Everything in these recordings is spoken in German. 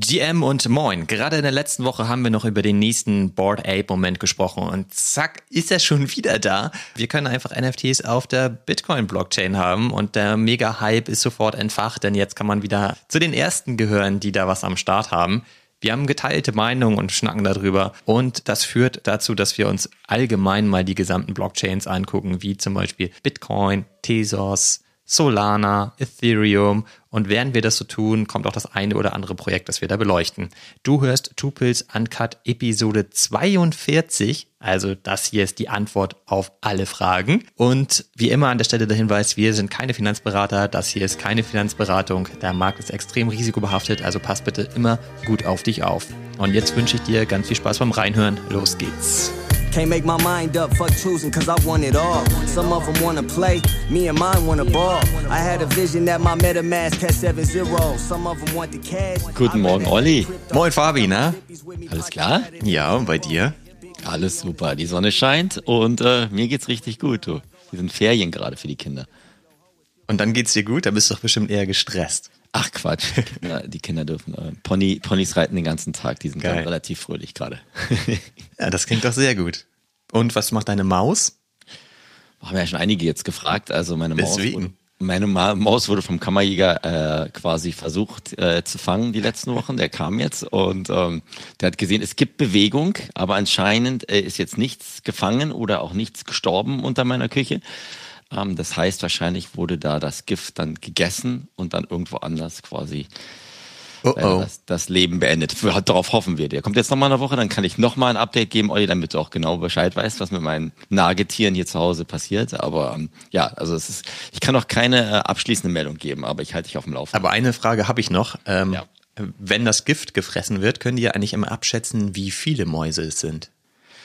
GM und Moin. Gerade in der letzten Woche haben wir noch über den nächsten Board Ape Moment gesprochen und zack, ist er schon wieder da. Wir können einfach NFTs auf der Bitcoin Blockchain haben und der Mega Hype ist sofort entfacht, denn jetzt kann man wieder zu den ersten gehören, die da was am Start haben. Wir haben geteilte Meinungen und schnacken darüber. Und das führt dazu, dass wir uns allgemein mal die gesamten Blockchains angucken, wie zum Beispiel Bitcoin, Tezos, Solana, Ethereum. Und während wir das so tun, kommt auch das eine oder andere Projekt, das wir da beleuchten. Du hörst Tupils Uncut Episode 42. Also das hier ist die Antwort auf alle Fragen. Und wie immer an der Stelle der Hinweis, wir sind keine Finanzberater. Das hier ist keine Finanzberatung. Der Markt ist extrem risikobehaftet. Also pass bitte immer gut auf dich auf. Und jetzt wünsche ich dir ganz viel Spaß beim Reinhören. Los geht's. Can't make my mind up, fuck choosing, cause I want it all. Some of them wanna play, me and mine wanna ball. I had a vision that my MetaMask had 7-0. Some of them want the cash. Guten Morgen, Olli. Moin, Fabi, na? Alles klar? Ja, und bei dir? Alles super. Die Sonne scheint und äh, mir geht's richtig gut, du. Wir sind Ferien gerade für die Kinder. Und dann geht's dir gut? Da bist du doch bestimmt eher gestresst. Ach Quatsch, die Kinder dürfen äh, Pony, Ponys reiten den ganzen Tag, die sind relativ fröhlich gerade. ja, das klingt doch sehr gut. Und was macht deine Maus? Haben ja schon einige jetzt gefragt. Also meine Maus, wurde, meine Maus wurde vom Kammerjäger äh, quasi versucht äh, zu fangen die letzten Wochen. Der kam jetzt und ähm, der hat gesehen, es gibt Bewegung, aber anscheinend äh, ist jetzt nichts gefangen oder auch nichts gestorben unter meiner Küche. Ähm, das heißt, wahrscheinlich wurde da das Gift dann gegessen und dann irgendwo anders quasi oh oh. Das, das, Leben beendet. Darauf hoffen wir. Der kommt jetzt nochmal eine Woche, dann kann ich nochmal ein Update geben, Olli, damit du auch genau Bescheid weißt, was mit meinen Nagetieren hier zu Hause passiert. Aber ähm, ja, also es ist, ich kann noch keine äh, abschließende Meldung geben, aber ich halte dich auf dem Laufenden. Aber eine Frage habe ich noch. Ähm, ja. Wenn das Gift gefressen wird, können die ja eigentlich immer abschätzen, wie viele Mäuse es sind.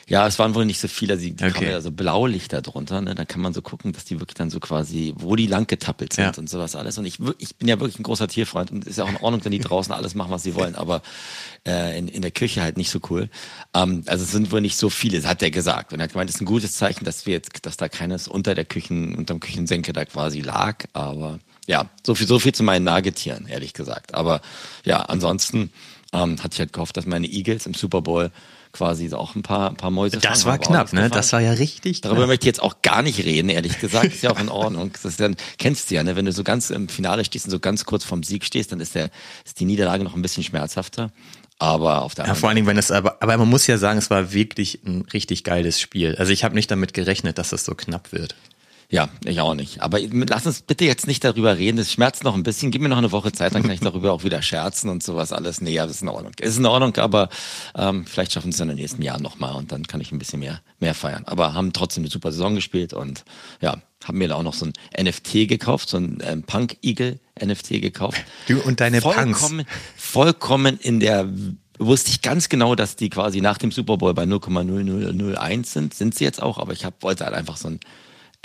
Ja, es waren wohl nicht so viele, also die, okay. ja so Blaulichter drunter, ne? Da kann man so gucken, dass die wirklich dann so quasi, wo die lang getappelt sind ja. und sowas alles. Und ich, ich bin ja wirklich ein großer Tierfreund und ist ja auch in Ordnung, wenn die draußen alles machen, was sie wollen, aber äh, in, in der Küche halt nicht so cool. Ähm, also es sind wohl nicht so viele, das hat er gesagt. Und er hat gemeint, es ist ein gutes Zeichen, dass wir jetzt, dass da keines unter der Küchen, unterm Küchensenke da quasi lag, aber ja, so viel, so viel zu meinen Nagetieren, ehrlich gesagt. Aber ja, ansonsten ähm, hatte ich halt gehofft, dass meine Eagles im Super Bowl quasi auch ein paar, ein paar Mäuse. Das fangen, war knapp, ne? Das war ja richtig. Darüber knapp. möchte ich jetzt auch gar nicht reden, ehrlich gesagt. Ist ja auch in Ordnung. Das ist dann, kennst du ja, ne? Wenn du so ganz im Finale stehst und so ganz kurz vorm Sieg stehst, dann ist der, ist die Niederlage noch ein bisschen schmerzhafter. Aber auf der ja, vor allen Dingen, wenn es aber, aber man muss ja sagen, es war wirklich ein richtig geiles Spiel. Also ich habe nicht damit gerechnet, dass es so knapp wird. Ja, ich auch nicht. Aber lass uns bitte jetzt nicht darüber reden. Das schmerzt noch ein bisschen. Gib mir noch eine Woche Zeit, dann kann ich darüber auch wieder scherzen und sowas alles. Nee, ja, das ist in Ordnung. Ist in Ordnung, aber ähm, vielleicht schaffen wir es in den nächsten Jahren nochmal und dann kann ich ein bisschen mehr, mehr feiern. Aber haben trotzdem eine super Saison gespielt und ja, haben mir da auch noch so ein NFT gekauft, so ein ähm, Punk Eagle NFT gekauft. Du und deine vollkommen, Punks. Vollkommen in der wusste ich ganz genau, dass die quasi nach dem Super Bowl bei 0,0001 sind. Sind sie jetzt auch, aber ich hab, wollte halt einfach so ein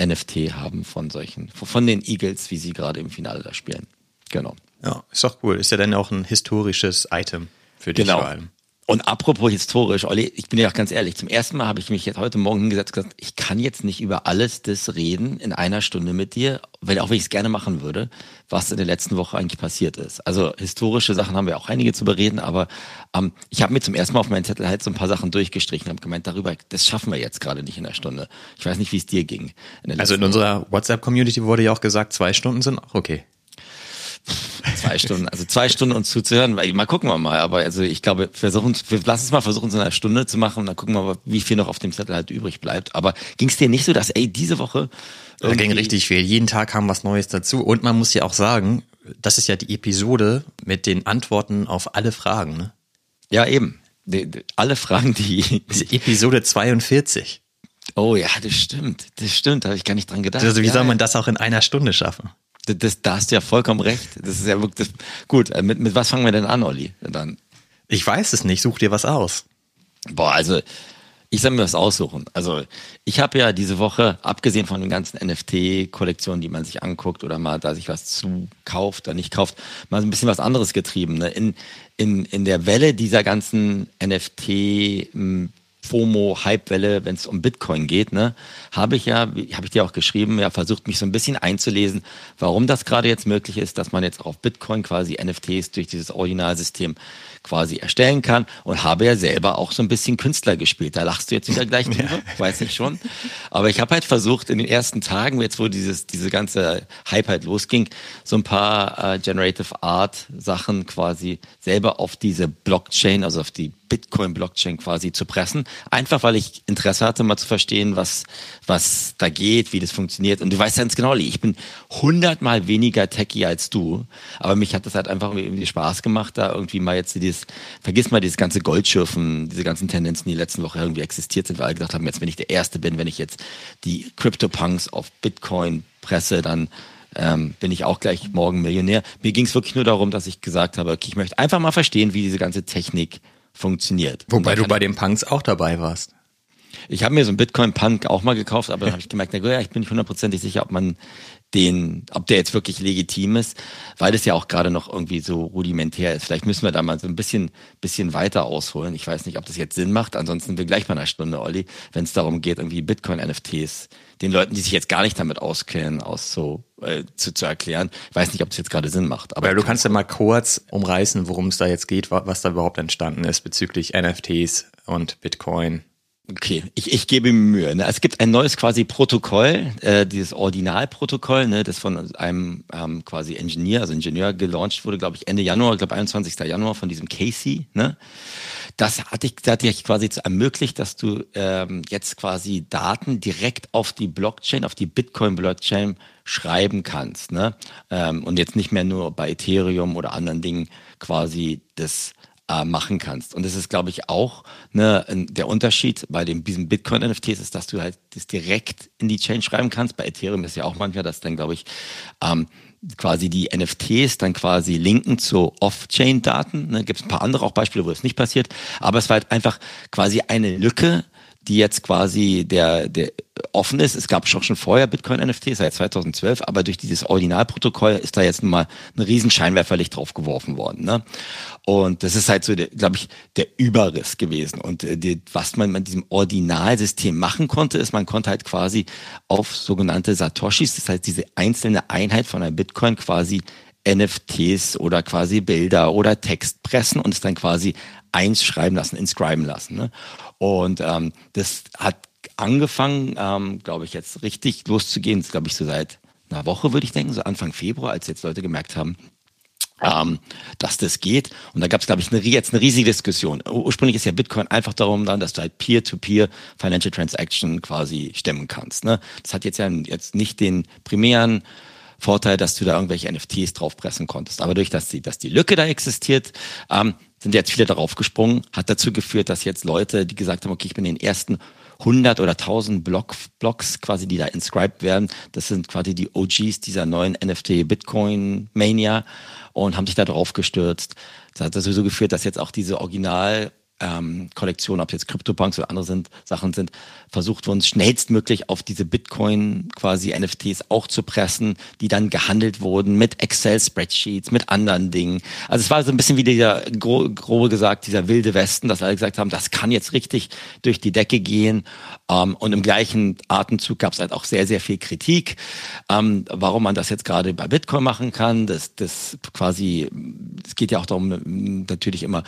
NFT haben von solchen, von den Eagles, wie sie gerade im Finale da spielen. Genau. Ja, ist doch cool. Ist ja dann auch ein historisches Item für dich genau. vor allem. Und apropos historisch, Olli, ich bin ja auch ganz ehrlich, zum ersten Mal habe ich mich jetzt heute Morgen hingesetzt und gesagt, ich kann jetzt nicht über alles das reden in einer Stunde mit dir, weil auch wenn ich es gerne machen würde, was in der letzten Woche eigentlich passiert ist. Also historische Sachen haben wir auch einige zu bereden, aber ähm, ich habe mir zum ersten Mal auf meinen Zettel halt so ein paar Sachen durchgestrichen und habe gemeint, darüber, das schaffen wir jetzt gerade nicht in der Stunde. Ich weiß nicht, wie es dir ging. In also in unserer WhatsApp-Community wurde ja auch gesagt, zwei Stunden sind auch okay. Zwei Stunden, also zwei Stunden uns zuzuhören, weil mal gucken wir mal, aber also ich glaube, versuchen, wir lassen es mal versuchen, so eine Stunde zu machen und dann gucken wir mal, wie viel noch auf dem Zettel halt übrig bleibt. Aber ging es dir nicht so, dass, ey, diese Woche. Da ging richtig viel. Jeden Tag kam was Neues dazu. Und man muss ja auch sagen, das ist ja die Episode mit den Antworten auf alle Fragen, ne? Ja, eben. Alle Fragen, die. Das ist Episode 42. Oh ja, das stimmt. Das stimmt, da habe ich gar nicht dran gedacht. Also wie ja, soll man das auch in einer Stunde schaffen? Das, da hast du ja vollkommen recht. Das ist ja wirklich gut. Äh, mit, mit was fangen wir denn an, Olli? Dann? Ich weiß es nicht. Such dir was aus. Boah, also ich soll mir was aussuchen. Also ich habe ja diese Woche, abgesehen von den ganzen NFT-Kollektionen, die man sich anguckt oder mal da sich was zukauft oder nicht kauft, mal ein bisschen was anderes getrieben. Ne? In, in, in der Welle dieser ganzen NFT- FOMO-Hypewelle, wenn es um Bitcoin geht, ne, habe ich ja, habe ich dir auch geschrieben, ja, versucht mich so ein bisschen einzulesen, warum das gerade jetzt möglich ist, dass man jetzt auch auf Bitcoin quasi NFTs durch dieses Originalsystem quasi erstellen kann und habe ja selber auch so ein bisschen Künstler gespielt. Da lachst du jetzt wieder gleich drüber, ja. weiß ich schon. Aber ich habe halt versucht, in den ersten Tagen, jetzt wo dieses, diese ganze Hype halt losging, so ein paar äh, Generative Art Sachen quasi selber auf diese Blockchain, also auf die Bitcoin-Blockchain quasi zu pressen. Einfach weil ich Interesse hatte, mal zu verstehen, was, was da geht, wie das funktioniert. Und du weißt ganz genau, ich bin hundertmal weniger techy als du. Aber mich hat das halt einfach irgendwie Spaß gemacht, da irgendwie mal jetzt dieses, vergiss mal dieses ganze Goldschürfen, diese ganzen Tendenzen, die letzten Woche irgendwie existiert sind, weil alle gedacht haben, jetzt wenn ich der Erste bin, wenn ich jetzt die Crypto-Punks auf Bitcoin presse, dann ähm, bin ich auch gleich morgen Millionär. Mir ging es wirklich nur darum, dass ich gesagt habe, okay, ich möchte einfach mal verstehen, wie diese ganze Technik funktioniert. Wobei du bei den Punks auch dabei warst. Ich habe mir so einen Bitcoin-Punk auch mal gekauft, aber dann habe ich gemerkt, na, ja, ich bin nicht hundertprozentig sicher, ob man den, ob der jetzt wirklich legitim ist, weil das ja auch gerade noch irgendwie so rudimentär ist. Vielleicht müssen wir da mal so ein bisschen, bisschen weiter ausholen. Ich weiß nicht, ob das jetzt Sinn macht. Ansonsten wir gleich mal eine Stunde, Olli, wenn es darum geht, irgendwie Bitcoin-NFTs den Leuten, die sich jetzt gar nicht damit auskennen, aus so äh, zu, zu erklären. Ich weiß nicht, ob das jetzt gerade Sinn macht. Aber ja, du kannst ja mal kurz umreißen, worum es da jetzt geht, was da überhaupt entstanden ist bezüglich NFTs und Bitcoin. Okay, ich, ich gebe mir Mühe. Ne? Es gibt ein neues quasi Protokoll, äh, dieses Ordinalprotokoll, ne, das von einem ähm, quasi Ingenieur, also Ingenieur gelauncht wurde, glaube ich, Ende Januar, glaube 21. Januar von diesem Casey. Ne? Das hat dich, das hat dich quasi ermöglicht, dass du ähm, jetzt quasi Daten direkt auf die Blockchain, auf die Bitcoin-Blockchain schreiben kannst. Ne? Ähm, und jetzt nicht mehr nur bei Ethereum oder anderen Dingen quasi das äh, machen kannst. Und das ist, glaube ich, auch ne, der Unterschied bei dem, diesem Bitcoin-NFTs ist, dass du halt das direkt in die Chain schreiben kannst. Bei Ethereum ist ja auch manchmal, dass dann, glaube ich, ähm, quasi die NFTs dann quasi linken zu Off-Chain-Daten. Ne, Gibt es ein paar andere auch Beispiele, wo das nicht passiert. Aber es war halt einfach quasi eine Lücke, die jetzt quasi der, der offen ist. Es gab schon, schon vorher Bitcoin-NFTs seit 2012, aber durch dieses Originalprotokoll ist da jetzt mal ein riesen Scheinwerferlicht drauf geworfen worden. Ne? Und das ist halt so, glaube ich, der Überriss gewesen. Und äh, die, was man mit diesem Ordinalsystem machen konnte, ist, man konnte halt quasi auf sogenannte Satoshis, das heißt diese einzelne Einheit von einer Bitcoin quasi NFTs oder quasi Bilder oder Text pressen und es dann quasi einschreiben lassen, inscriben lassen. Ne? Und ähm, das hat angefangen, ähm, glaube ich, jetzt richtig loszugehen. Das glaube ich so seit einer Woche, würde ich denken, so Anfang Februar, als jetzt Leute gemerkt haben, ähm, dass das geht. Und da gab es, glaube ich, eine, jetzt eine riesige Diskussion. Ursprünglich ist ja Bitcoin einfach darum dann, dass du halt Peer-to-Peer -Peer Financial Transaction quasi stemmen kannst. Ne? Das hat jetzt ja jetzt nicht den primären Vorteil, dass du da irgendwelche NFTs draufpressen konntest. Aber durch, dass die, dass die Lücke da existiert, ähm, sind jetzt viele darauf gesprungen, hat dazu geführt, dass jetzt Leute, die gesagt haben, okay, ich bin in den ersten 100 oder 1000 Block, Blocks quasi, die da inscribed werden, das sind quasi die OGs dieser neuen NFT Bitcoin Mania und haben sich da drauf gestürzt. Das hat dazu geführt, dass jetzt auch diese Original ähm, Kollektionen, ob jetzt CryptoPunks oder andere sind, Sachen sind, versucht wurden, schnellstmöglich auf diese Bitcoin quasi NFTs auch zu pressen, die dann gehandelt wurden mit Excel-Spreadsheets, mit anderen Dingen. Also es war so ein bisschen wie dieser, gro grobe gesagt, dieser wilde Westen, dass alle gesagt haben, das kann jetzt richtig durch die Decke gehen. Ähm, und im gleichen Atemzug gab es halt auch sehr, sehr viel Kritik, ähm, warum man das jetzt gerade bei Bitcoin machen kann. Das, das quasi, es geht ja auch darum, natürlich immer,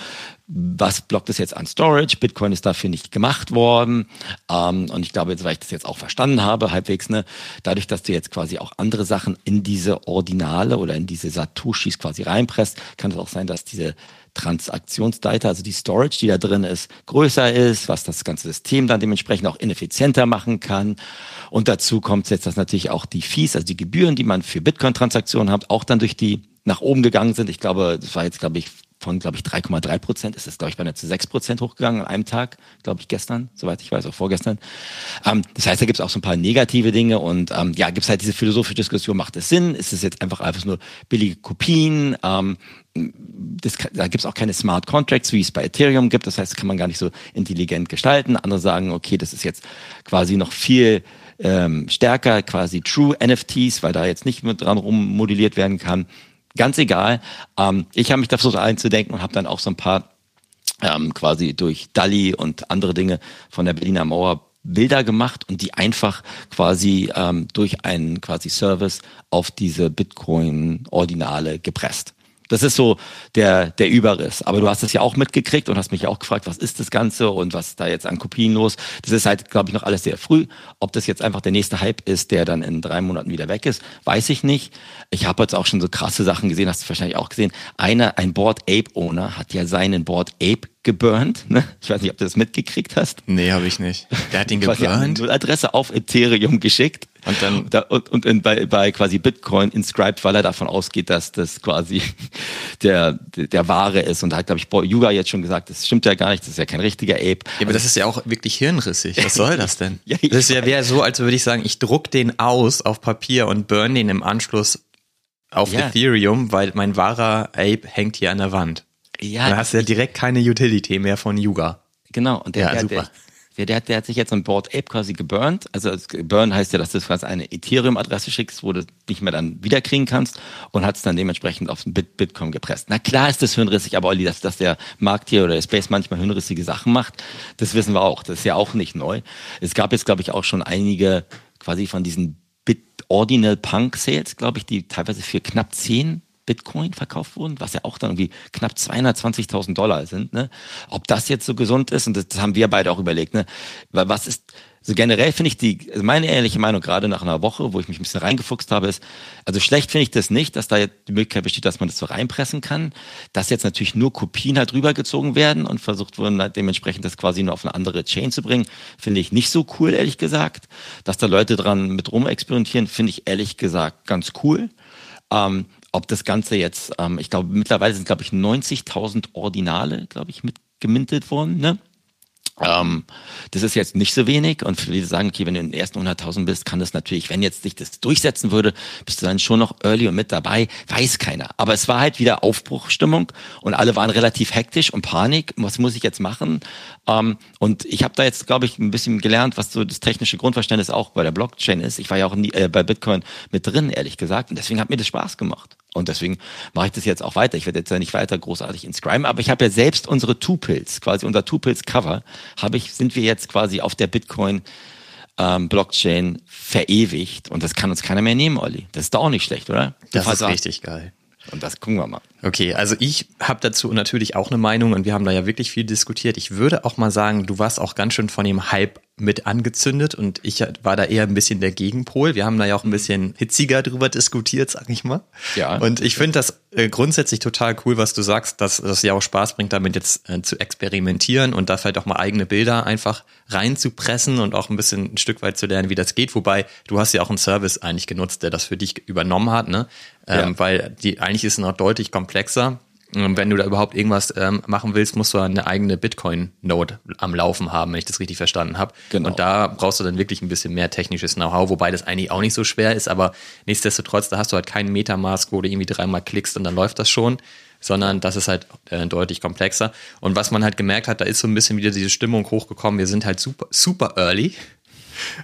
was blockt es jetzt an Storage? Bitcoin ist dafür nicht gemacht worden. Ähm, und ich glaube, jetzt, weil ich das jetzt auch verstanden habe, halbwegs, ne, dadurch, dass du jetzt quasi auch andere Sachen in diese Ordinale oder in diese Satoshis quasi reinpresst, kann es auch sein, dass diese Transaktionsdata, also die Storage, die da drin ist, größer ist, was das ganze System dann dementsprechend auch ineffizienter machen kann. Und dazu kommt jetzt, dass natürlich auch die Fees, also die Gebühren, die man für Bitcoin-Transaktionen hat, auch dann durch die nach oben gegangen sind. Ich glaube, das war jetzt, glaube ich, von, glaube ich, 3,3 Prozent ist es, glaube ich, bei einer zu 6 Prozent hochgegangen an einem Tag, glaube ich, gestern, soweit ich weiß, auch vorgestern. Ähm, das heißt, da gibt es auch so ein paar negative Dinge und ähm, ja, gibt es halt diese philosophische Diskussion, macht es Sinn? Ist es jetzt einfach einfach nur billige Kopien? Ähm, das, da gibt es auch keine Smart Contracts, wie es bei Ethereum gibt. Das heißt, das kann man gar nicht so intelligent gestalten. Andere sagen, okay, das ist jetzt quasi noch viel ähm, stärker, quasi True NFTs, weil da jetzt nicht mehr dran rummodelliert werden kann. Ganz egal. Ähm, ich habe mich da versucht einzudenken und habe dann auch so ein paar ähm, quasi durch Dali und andere Dinge von der Berliner Mauer Bilder gemacht und die einfach quasi ähm, durch einen quasi Service auf diese Bitcoin-Ordinale gepresst. Das ist so der, der Überriss. Aber du hast es ja auch mitgekriegt und hast mich auch gefragt, was ist das Ganze und was ist da jetzt an Kopien los. Das ist halt, glaube ich, noch alles sehr früh. Ob das jetzt einfach der nächste Hype ist, der dann in drei Monaten wieder weg ist, weiß ich nicht. Ich habe jetzt auch schon so krasse Sachen gesehen, hast du wahrscheinlich auch gesehen. Einer, ein Board Ape Owner hat ja seinen Board Ape geburnt. Ne? Ich weiß nicht, ob du das mitgekriegt hast. Nee, habe ich nicht. Der hat ihn geburnt. Eine Adresse auf Ethereum geschickt. Und dann da, und, und in, bei, bei quasi Bitcoin inscribed, weil er davon ausgeht, dass das quasi der, der Wahre ist. Und da hat, glaube ich, Yuga jetzt schon gesagt, das stimmt ja gar nicht, das ist ja kein richtiger Ape. Ja, aber das ist ja auch wirklich hirnrissig. Was soll das denn? ja, das ja, wäre so, als würde ich sagen, ich druck den aus auf Papier und burn den im Anschluss auf ja. Ethereum, weil mein wahrer Ape hängt hier an der Wand. Ja. Dann hast du ja direkt keine Utility mehr von Yuga. Genau, und der, ja, der, super. Der, der, der hat sich jetzt ein Board Ape quasi geburnt. Also burn heißt ja, dass du quasi eine Ethereum-Adresse schickst, wo du nicht mehr dann wiederkriegen kannst und hat es dann dementsprechend auf den Bit Bitcoin gepresst. Na klar ist das hirnrissig, aber Olli, dass, dass der Markt hier oder der Space manchmal hirnrissige Sachen macht, das wissen wir auch. Das ist ja auch nicht neu. Es gab jetzt, glaube ich, auch schon einige quasi von diesen Bit Ordinal Punk Sales, glaube ich, die teilweise für knapp 10 Bitcoin verkauft wurden, was ja auch dann irgendwie knapp 220.000 Dollar sind. Ne? Ob das jetzt so gesund ist, und das, das haben wir beide auch überlegt, ne? weil was ist, also generell finde ich die, also meine ehrliche Meinung, gerade nach einer Woche, wo ich mich ein bisschen reingefuchst habe, ist, also schlecht finde ich das nicht, dass da jetzt die Möglichkeit besteht, dass man das so reinpressen kann, dass jetzt natürlich nur Kopien halt rübergezogen werden und versucht wurden, halt dementsprechend das quasi nur auf eine andere Chain zu bringen, finde ich nicht so cool, ehrlich gesagt. Dass da Leute dran mit rum experimentieren, finde ich ehrlich gesagt ganz cool. Ähm, ob das Ganze jetzt, ähm, ich glaube, mittlerweile sind, glaube ich, 90.000 Ordinale, glaube ich, mitgemintet worden, ne? Ähm, das ist jetzt nicht so wenig und viele sagen, okay, wenn du in den ersten 100.000 bist, kann das natürlich, wenn jetzt sich das durchsetzen würde, bist du dann schon noch early und mit dabei, weiß keiner. Aber es war halt wieder Aufbruchstimmung und alle waren relativ hektisch und Panik. Was muss ich jetzt machen? Ähm, und ich habe da jetzt, glaube ich, ein bisschen gelernt, was so das technische Grundverständnis auch bei der Blockchain ist. Ich war ja auch nie, äh, bei Bitcoin mit drin, ehrlich gesagt, und deswegen hat mir das Spaß gemacht. Und deswegen mache ich das jetzt auch weiter. Ich werde jetzt ja nicht weiter großartig inscriben, aber ich habe ja selbst unsere Tupils, quasi unser Tupils Cover, habe ich, sind wir jetzt quasi auf der Bitcoin ähm, Blockchain verewigt und das kann uns keiner mehr nehmen, Olli. Das ist doch auch nicht schlecht, oder? Du das ist richtig geil. Und das gucken wir mal. Okay, also ich habe dazu natürlich auch eine Meinung und wir haben da ja wirklich viel diskutiert. Ich würde auch mal sagen, du warst auch ganz schön von dem Hype mit angezündet und ich war da eher ein bisschen der Gegenpol. Wir haben da ja auch ein bisschen hitziger drüber diskutiert, sag ich mal. Ja. Und ich finde das äh, grundsätzlich total cool, was du sagst, dass das ja auch Spaß bringt, damit jetzt äh, zu experimentieren und da vielleicht auch mal eigene Bilder einfach reinzupressen und auch ein bisschen ein Stück weit zu lernen, wie das geht. Wobei du hast ja auch einen Service eigentlich genutzt, der das für dich übernommen hat, ne? Ähm, ja. Weil die eigentlich ist es noch deutlich komplexer wenn du da überhaupt irgendwas ähm, machen willst, musst du eine eigene Bitcoin-Node am Laufen haben, wenn ich das richtig verstanden habe. Genau. Und da brauchst du dann wirklich ein bisschen mehr technisches Know-how, wobei das eigentlich auch nicht so schwer ist, aber nichtsdestotrotz, da hast du halt keinen Metamask, wo du irgendwie dreimal klickst und dann läuft das schon, sondern das ist halt äh, deutlich komplexer. Und was man halt gemerkt hat, da ist so ein bisschen wieder diese Stimmung hochgekommen, wir sind halt super, super early.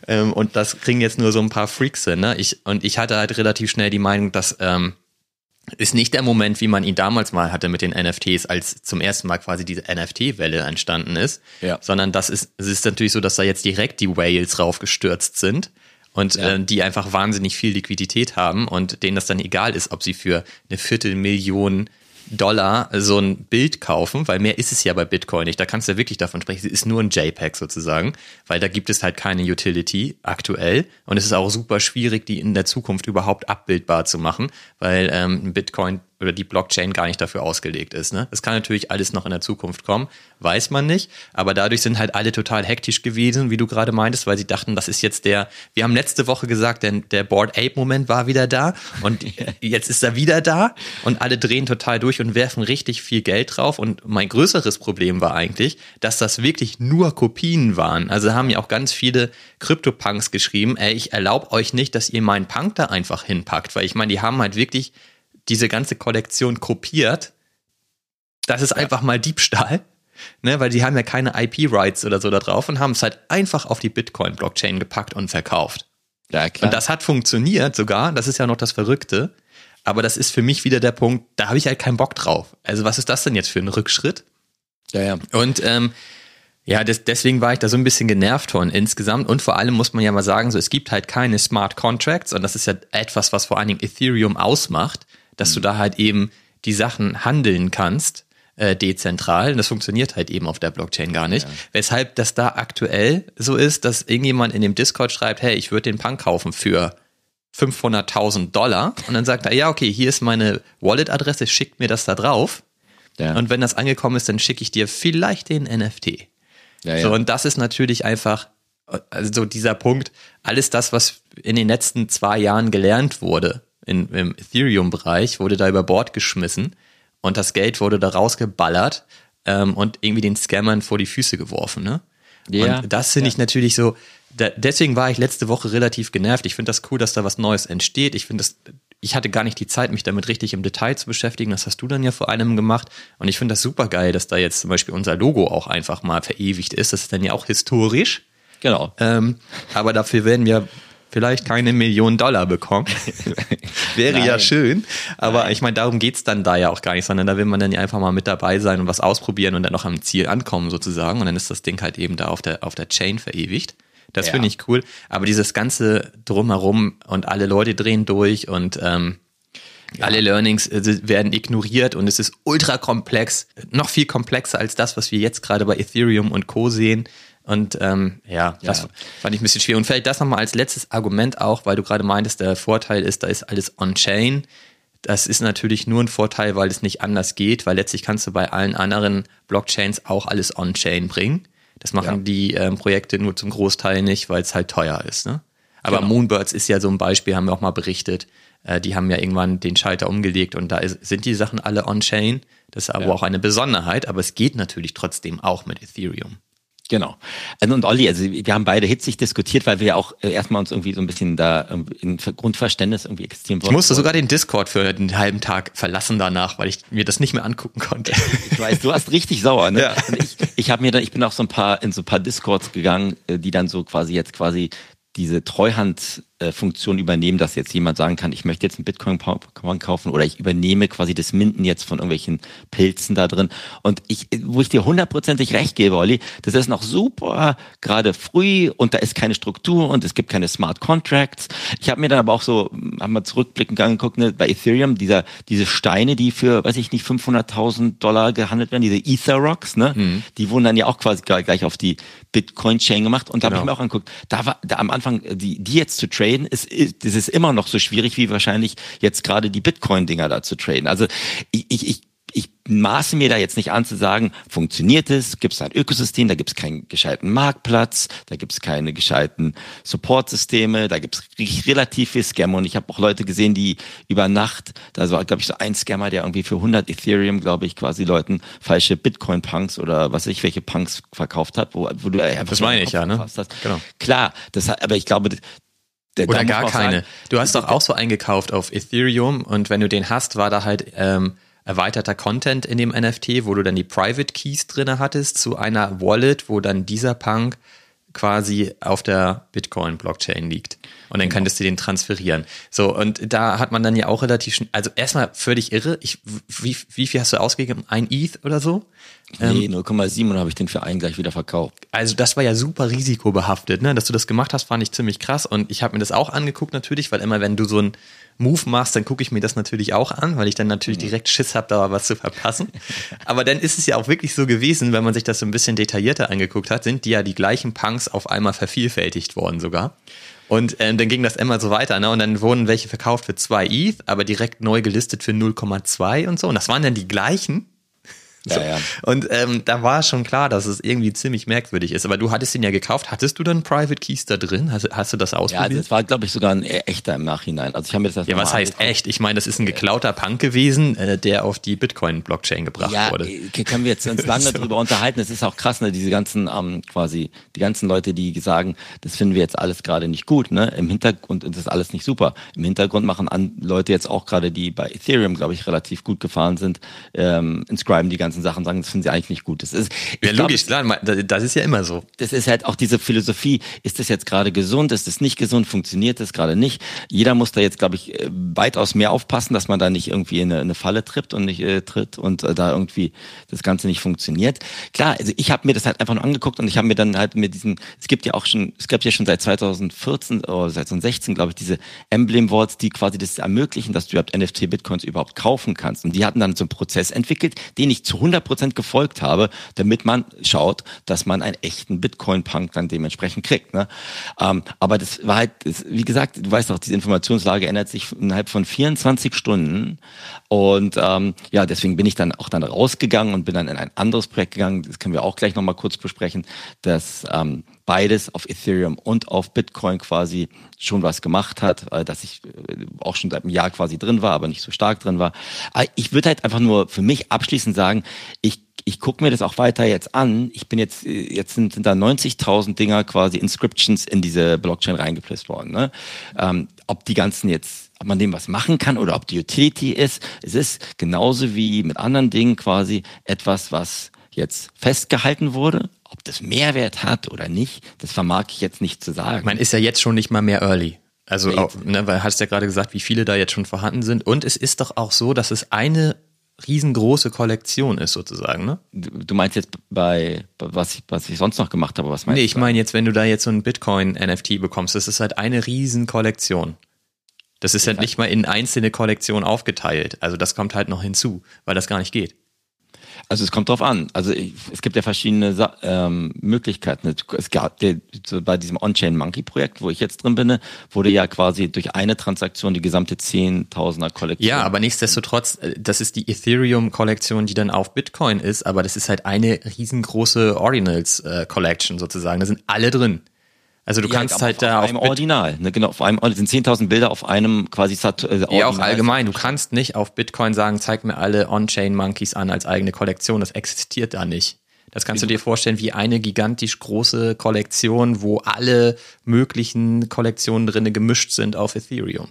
Ähm, und das kriegen jetzt nur so ein paar Freaks hin. Ne? Ich, und ich hatte halt relativ schnell die Meinung, dass ähm, ist nicht der Moment, wie man ihn damals mal hatte mit den NFTs, als zum ersten Mal quasi diese NFT-Welle entstanden ist, ja. sondern das ist, es ist natürlich so, dass da jetzt direkt die Whales raufgestürzt sind und ja. äh, die einfach wahnsinnig viel Liquidität haben und denen das dann egal ist, ob sie für eine Viertelmillion Dollar so ein Bild kaufen, weil mehr ist es ja bei Bitcoin nicht. Da kannst du ja wirklich davon sprechen. Es ist nur ein JPEG sozusagen, weil da gibt es halt keine Utility aktuell. Und es ist auch super schwierig, die in der Zukunft überhaupt abbildbar zu machen, weil ähm, Bitcoin oder die Blockchain gar nicht dafür ausgelegt ist. Ne? Das kann natürlich alles noch in der Zukunft kommen, weiß man nicht. Aber dadurch sind halt alle total hektisch gewesen, wie du gerade meintest, weil sie dachten, das ist jetzt der, wir haben letzte Woche gesagt, der, der Board Ape-Moment war wieder da und jetzt ist er wieder da und alle drehen total durch und werfen richtig viel Geld drauf. Und mein größeres Problem war eigentlich, dass das wirklich nur Kopien waren. Also haben ja auch ganz viele Krypto-Punks geschrieben, ey, ich erlaube euch nicht, dass ihr meinen Punk da einfach hinpackt, weil ich meine, die haben halt wirklich diese ganze Kollektion kopiert, das ist ja. einfach mal Diebstahl. Ne, weil die haben ja keine IP-Rights oder so da drauf und haben es halt einfach auf die Bitcoin-Blockchain gepackt und verkauft. Ja. Und das hat funktioniert sogar, das ist ja noch das Verrückte. Aber das ist für mich wieder der Punkt, da habe ich halt keinen Bock drauf. Also was ist das denn jetzt für ein Rückschritt? Ja, ja. Und ähm, ja, das, deswegen war ich da so ein bisschen genervt von insgesamt. Und vor allem muss man ja mal sagen, so es gibt halt keine Smart Contracts und das ist ja etwas, was vor allen Dingen Ethereum ausmacht, dass mhm. du da halt eben die Sachen handeln kannst äh, dezentral. Und das funktioniert halt eben auf der Blockchain gar nicht. Ja. Weshalb das da aktuell so ist, dass irgendjemand in dem Discord schreibt, hey, ich würde den Punk kaufen für 500.000 Dollar. Und dann sagt er, ja, okay, hier ist meine Wallet-Adresse, schickt mir das da drauf. Ja. Und wenn das angekommen ist, dann schicke ich dir vielleicht den NFT. Ja, ja. So, und das ist natürlich einfach, also dieser Punkt, alles das, was in den letzten zwei Jahren gelernt wurde in, im Ethereum-Bereich, wurde da über Bord geschmissen und das Geld wurde da rausgeballert ähm, und irgendwie den Scammern vor die Füße geworfen. Ne? Ja, und das finde ja. ich natürlich so, da, deswegen war ich letzte Woche relativ genervt. Ich finde das cool, dass da was Neues entsteht. Ich finde das, ich hatte gar nicht die Zeit, mich damit richtig im Detail zu beschäftigen. Das hast du dann ja vor allem gemacht. Und ich finde das super geil, dass da jetzt zum Beispiel unser Logo auch einfach mal verewigt ist. Das ist dann ja auch historisch. Genau. Ähm, aber dafür werden wir vielleicht keine Million Dollar bekommen. Wäre Nein. ja schön. Aber Nein. ich meine, darum geht's dann da ja auch gar nicht, sondern da will man dann ja einfach mal mit dabei sein und was ausprobieren und dann noch am Ziel ankommen sozusagen. Und dann ist das Ding halt eben da auf der, auf der Chain verewigt. Das ja. finde ich cool. Aber dieses ganze Drumherum und alle Leute drehen durch und ähm, ja. alle Learnings äh, werden ignoriert und es ist ultra komplex, noch viel komplexer als das, was wir jetzt gerade bei Ethereum und Co. sehen. Und ähm, ja, das ja. fand ich ein bisschen schwierig. Und vielleicht das nochmal als letztes Argument auch, weil du gerade meintest, der Vorteil ist, da ist alles on-chain. Das ist natürlich nur ein Vorteil, weil es nicht anders geht, weil letztlich kannst du bei allen anderen Blockchains auch alles on-chain bringen. Das machen ja. die ähm, Projekte nur zum Großteil nicht, weil es halt teuer ist. Ne? Aber genau. Moonbirds ist ja so ein Beispiel, haben wir auch mal berichtet. Äh, die haben ja irgendwann den Schalter umgelegt und da ist, sind die Sachen alle on-chain. Das ist aber ja. auch eine Besonderheit, aber es geht natürlich trotzdem auch mit Ethereum. Genau. Also, und Olli, also wir haben beide hitzig diskutiert, weil wir ja auch äh, erstmal uns irgendwie so ein bisschen da ähm, in Grundverständnis irgendwie existieren wollten. Ich musste sogar den Discord für einen halben Tag verlassen danach, weil ich mir das nicht mehr angucken konnte. Ich weiß, du warst richtig sauer, ne? Ja. Und ich, ich habe mir dann, ich bin auch so ein paar in so ein paar Discords gegangen, äh, die dann so quasi jetzt quasi diese Treuhandfunktion übernehmen, dass jetzt jemand sagen kann, ich möchte jetzt einen Bitcoin kaufen oder ich übernehme quasi das Minden jetzt von irgendwelchen Pilzen da drin. Und ich, wo ich dir hundertprozentig recht gebe, Olli, das ist noch super, gerade früh und da ist keine Struktur und es gibt keine Smart Contracts. Ich habe mir dann aber auch so, haben wir zurückblickend angeguckt, ne, bei Ethereum, dieser, diese Steine, die für, weiß ich nicht, 500.000 Dollar gehandelt werden, diese Ether Rocks, ne, mhm. die wurden dann ja auch quasi gleich auf die Bitcoin-Chain gemacht und da genau. habe ich mir auch angeguckt, da war, da am Anfang, die, die jetzt zu traden, ist, ist, das ist immer noch so schwierig wie wahrscheinlich jetzt gerade die Bitcoin-Dinger da zu traden. Also ich, ich, ich maße mir da jetzt nicht an zu sagen, funktioniert es, gibt es ein Ökosystem, da gibt es keinen gescheiten Marktplatz, da gibt es keine gescheiten Supportsysteme, da gibt es relativ viel Scam und ich habe auch Leute gesehen, die über Nacht, da war glaube ich so ein Scammer, der irgendwie für 100 Ethereum, glaube ich, quasi Leuten falsche Bitcoin-Punks oder was weiß ich, welche Punks verkauft hat, wo, wo du einfach Das meine ich ja, ne? Hast. Genau. Klar, das aber ich glaube, oder gar keine. Sagen, du hast doch auch so eingekauft auf Ethereum und wenn du den hast, war da halt ähm, erweiterter Content in dem NFT, wo du dann die Private Keys drinne hattest zu einer Wallet, wo dann dieser Punk quasi auf der Bitcoin-Blockchain liegt. Und dann genau. könntest du den transferieren. So, und da hat man dann ja auch relativ schnell, also erstmal völlig irre. Ich, wie, wie viel hast du ausgegeben? Ein ETH oder so? Nee, 0,7 und habe ich den für einen gleich wieder verkauft. Also das war ja super risikobehaftet, ne? Dass du das gemacht hast, fand ich ziemlich krass. Und ich habe mir das auch angeguckt natürlich, weil immer wenn du so ein Move machst, dann gucke ich mir das natürlich auch an, weil ich dann natürlich mhm. direkt Schiss habe, da was zu verpassen. Aber dann ist es ja auch wirklich so gewesen, wenn man sich das so ein bisschen detaillierter angeguckt hat, sind die ja die gleichen Punks auf einmal vervielfältigt worden sogar. Und äh, dann ging das immer so weiter, ne? Und dann wurden welche verkauft für zwei ETH, aber direkt neu gelistet für 0,2 und so. Und das waren dann die gleichen, so. Ja, ja. Und ähm, da war schon klar, dass es irgendwie ziemlich merkwürdig ist. Aber du hattest ihn ja gekauft. Hattest du dann Private Keys da drin? Hast, hast du das ausprobiert? Ja, das war, glaube ich, sogar ein echter im Nachhinein. Also ich habe mir das Ja, was heißt angekommen. echt? Ich meine, das ist ein geklauter Punk gewesen, äh, der auf die Bitcoin-Blockchain gebracht ja, wurde. Ja, können wir jetzt uns lange so. drüber unterhalten. Es ist auch krass, ne, diese ganzen ähm, quasi, die ganzen Leute, die sagen, das finden wir jetzt alles gerade nicht gut, ne? Im Hintergrund und das ist alles nicht super. Im Hintergrund machen an Leute jetzt auch gerade, die bei Ethereum, glaube ich, relativ gut gefahren sind, ähm, inscriben die ganzen ganzen Sachen sagen, das finden sie eigentlich nicht gut. Das ist, ja, logisch, klar, das ist ja immer so. Das ist halt auch diese Philosophie, ist das jetzt gerade gesund, ist das nicht gesund, funktioniert das gerade nicht? Jeder muss da jetzt, glaube ich, äh, weitaus mehr aufpassen, dass man da nicht irgendwie in eine, eine Falle trippt und nicht äh, tritt und äh, da irgendwie das Ganze nicht funktioniert. Klar, also ich habe mir das halt einfach nur angeguckt und ich habe mir dann halt mit diesen, es gibt ja auch schon, es gab ja schon seit 2014 oder seit 2016, glaube ich, diese Emblem-Vaults, die quasi das ermöglichen, dass du überhaupt NFT-Bitcoins überhaupt kaufen kannst. Und die hatten dann so einen Prozess entwickelt, den ich zu 100 Prozent gefolgt habe, damit man schaut, dass man einen echten Bitcoin-Punk dann dementsprechend kriegt. Ne? Ähm, aber das war halt, das, wie gesagt, du weißt doch, diese Informationslage ändert sich innerhalb von 24 Stunden. Und ähm, ja, deswegen bin ich dann auch dann rausgegangen und bin dann in ein anderes Projekt gegangen. Das können wir auch gleich nochmal kurz besprechen, das ähm, beides auf Ethereum und auf Bitcoin quasi schon was gemacht hat, äh, dass ich äh, auch schon seit einem Jahr quasi drin war, aber nicht so stark drin war. Ich würde halt einfach nur für mich abschließend sagen, ich ich gucke mir das auch weiter jetzt an. Ich bin jetzt, jetzt sind, sind da 90.000 Dinger quasi Inscriptions in diese Blockchain reingepresst worden. Ne? Ähm, ob die ganzen jetzt, ob man dem was machen kann oder ob die Utility ist. Es ist genauso wie mit anderen Dingen quasi etwas, was jetzt festgehalten wurde. Das Mehrwert hat oder nicht, das vermag ich jetzt nicht zu sagen. Man ist ja jetzt schon nicht mal mehr early. Also, auch, ne, weil hast ja gerade gesagt, wie viele da jetzt schon vorhanden sind. Und es ist doch auch so, dass es eine riesengroße Kollektion ist sozusagen, ne? Du meinst jetzt bei, was ich, was ich sonst noch gemacht habe, was meinst du? Nee, ich meine jetzt, wenn du da jetzt so ein Bitcoin-NFT bekommst, das ist halt eine riesen Kollektion. Das ist halt nicht mal in einzelne Kollektionen aufgeteilt. Also das kommt halt noch hinzu, weil das gar nicht geht. Also es kommt drauf an. Also ich, es gibt ja verschiedene ähm, Möglichkeiten. Es gab der, so bei diesem On-Chain Monkey Projekt, wo ich jetzt drin bin, wurde ja quasi durch eine Transaktion die gesamte Zehntausender Kollektion. Ja, aber nichtsdestotrotz, äh, das ist die Ethereum Kollektion, die dann auf Bitcoin ist, aber das ist halt eine riesengroße Ordinals äh, Collection sozusagen. Da sind alle drin. Also du ja, kannst halt da auf einem Original, ne, genau, auf einem sind 10.000 Bilder auf einem quasi Sat äh, Ja, auch allgemein, du kannst nicht auf Bitcoin sagen, zeig mir alle On-Chain Monkeys an als eigene Kollektion, das existiert da nicht. Das kannst du dir vorstellen wie eine gigantisch große Kollektion, wo alle möglichen Kollektionen drinne gemischt sind auf Ethereum.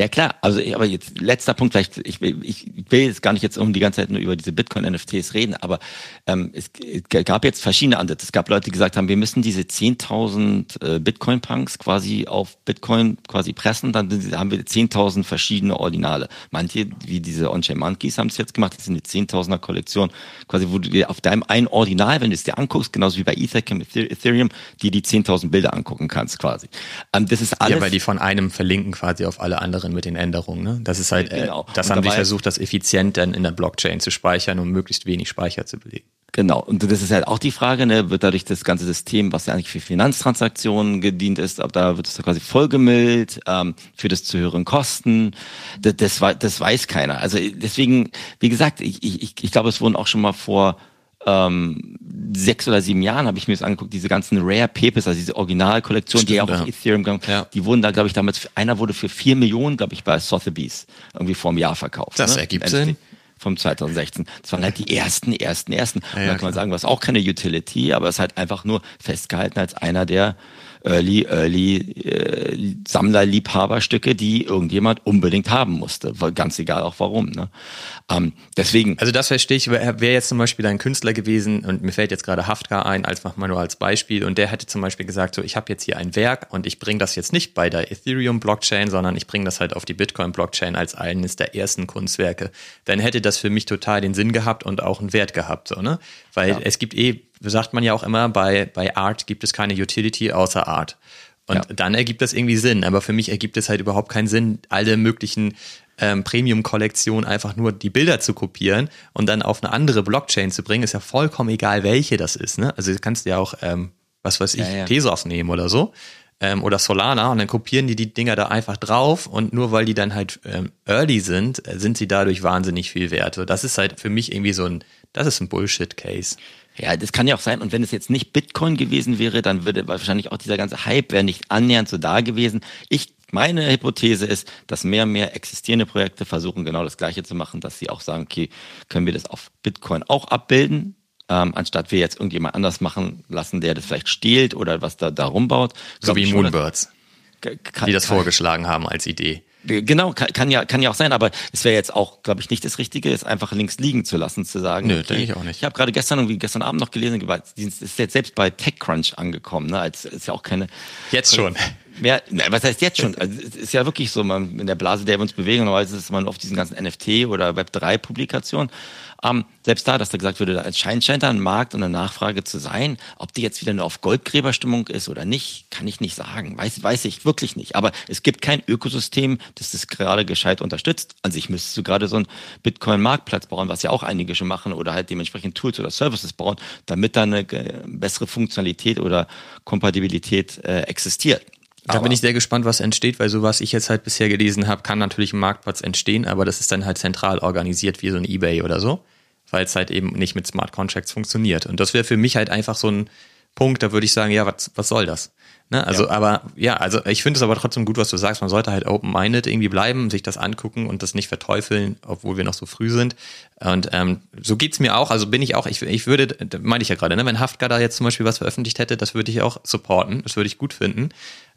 Ja klar, also aber jetzt letzter Punkt, vielleicht ich, ich, ich will jetzt gar nicht jetzt um die ganze Zeit nur über diese Bitcoin-NFTs reden, aber ähm, es, es gab jetzt verschiedene Ansätze. Es gab Leute, die gesagt haben, wir müssen diese 10.000 äh, Bitcoin-Punks quasi auf Bitcoin quasi pressen, dann haben wir 10.000 verschiedene Ordinale. Manche, wie diese On-Chain Monkeys, haben es jetzt gemacht, das sind die 10.000er Kollektion, quasi wo du dir auf deinem ein Ordinal, wenn du es dir anguckst, genauso wie bei Ethercam, Ethereum, die die 10.000 Bilder angucken kannst quasi. Ähm, das ist alles. Ja, weil die von einem verlinken quasi auf alle anderen anderen mit den Änderungen. Ne? Das ist halt, äh, genau. das und haben die versucht, das effizient dann in der Blockchain zu speichern, um möglichst wenig Speicher zu belegen. Genau, und das ist halt auch die Frage, ne, wird dadurch das ganze System, was ja eigentlich für Finanztransaktionen gedient ist, ob da wird es quasi vollgemüllt, ähm, für das zu höheren Kosten, das, das, das weiß keiner. Also deswegen, wie gesagt, ich, ich, ich glaube, es wurden auch schon mal vor ähm, sechs oder sieben Jahren habe ich mir das angeguckt, diese ganzen Rare Papers, also diese Originalkollektion, die ja auch auf Ethereum gegangen, ja. die wurden da, glaube ich, damals, einer wurde für vier Millionen, glaube ich, bei Sotheby's irgendwie vor einem Jahr verkauft. Das ne? ergibt Sinn. Vom 2016. Das waren halt die ersten, ersten, ersten. Ja, ja, da kann man sagen, was auch keine Utility, aber es ist halt einfach nur festgehalten als einer der Early, Early äh, Sammlerliebhaberstücke, die irgendjemand unbedingt haben musste. Ganz egal auch warum. Ne? Ähm, deswegen. Also das verstehe ich, wäre jetzt zum Beispiel ein Künstler gewesen und mir fällt jetzt gerade Haftka ein, als mach mal nur als Beispiel und der hätte zum Beispiel gesagt, so ich habe jetzt hier ein Werk und ich bringe das jetzt nicht bei der Ethereum Blockchain, sondern ich bringe das halt auf die Bitcoin Blockchain als eines der ersten Kunstwerke. Dann hätte das für mich total den Sinn gehabt und auch einen Wert gehabt, so ne? Weil ja. es gibt eh sagt man ja auch immer, bei, bei Art gibt es keine Utility außer Art. Und ja. dann ergibt das irgendwie Sinn. Aber für mich ergibt es halt überhaupt keinen Sinn, alle möglichen ähm, Premium-Kollektionen einfach nur die Bilder zu kopieren und dann auf eine andere Blockchain zu bringen. Ist ja vollkommen egal, welche das ist. Ne? Also du kannst ja auch, ähm, was weiß ich, ja, ja. Tesos nehmen oder so. Ähm, oder Solana und dann kopieren die die Dinger da einfach drauf und nur weil die dann halt ähm, early sind, äh, sind sie dadurch wahnsinnig viel wert. Das ist halt für mich irgendwie so ein, das ist ein Bullshit-Case. Ja, das kann ja auch sein. Und wenn es jetzt nicht Bitcoin gewesen wäre, dann würde wahrscheinlich auch dieser ganze Hype wäre nicht annähernd so da gewesen. Ich meine Hypothese ist, dass mehr und mehr existierende Projekte versuchen, genau das Gleiche zu machen, dass sie auch sagen, okay, können wir das auf Bitcoin auch abbilden, ähm, anstatt wir jetzt irgendjemand anders machen lassen, der das vielleicht stehlt oder was da, da rumbaut. So wie Moonbirds, die das vorgeschlagen haben als Idee. Genau, kann, kann, ja, kann ja auch sein, aber es wäre jetzt auch, glaube ich, nicht das Richtige, es einfach links liegen zu lassen, zu sagen. Nö, okay, denke ich auch nicht. Ich habe gerade gestern irgendwie gestern Abend noch gelesen, es ist jetzt selbst bei TechCrunch angekommen, ne? Als ist ja auch keine. Jetzt schon. Mehr, was heißt jetzt schon? Also, es ist ja wirklich so, man, in der Blase, der wir uns bewegen, normalerweise ist man auf diesen ganzen NFT oder Web3-Publikationen. Ähm, selbst da, dass da gesagt würde, anscheinend scheint da ein Markt und eine Nachfrage zu sein. Ob die jetzt wieder nur auf Goldgräberstimmung ist oder nicht, kann ich nicht sagen. Weiß, weiß ich wirklich nicht. Aber es gibt kein Ökosystem, das das gerade gescheit unterstützt. An sich müsstest du gerade so einen Bitcoin-Marktplatz bauen, was ja auch einige schon machen, oder halt dementsprechend Tools oder Services bauen, damit da eine bessere Funktionalität oder Kompatibilität äh, existiert. Da aber bin ich sehr gespannt, was entsteht, weil so was ich jetzt halt bisher gelesen habe, kann natürlich ein Marktplatz entstehen, aber das ist dann halt zentral organisiert wie so ein Ebay oder so, weil es halt eben nicht mit Smart Contracts funktioniert. Und das wäre für mich halt einfach so ein Punkt, da würde ich sagen, ja, was, was soll das? Ne? Also, ja. aber ja, also ich finde es aber trotzdem gut, was du sagst. Man sollte halt open-minded irgendwie bleiben, sich das angucken und das nicht verteufeln, obwohl wir noch so früh sind. Und ähm, so geht's mir auch. Also bin ich auch, ich, ich würde, meine ich ja gerade, ne, wenn Haftgar da jetzt zum Beispiel was veröffentlicht hätte, das würde ich auch supporten, das würde ich gut finden.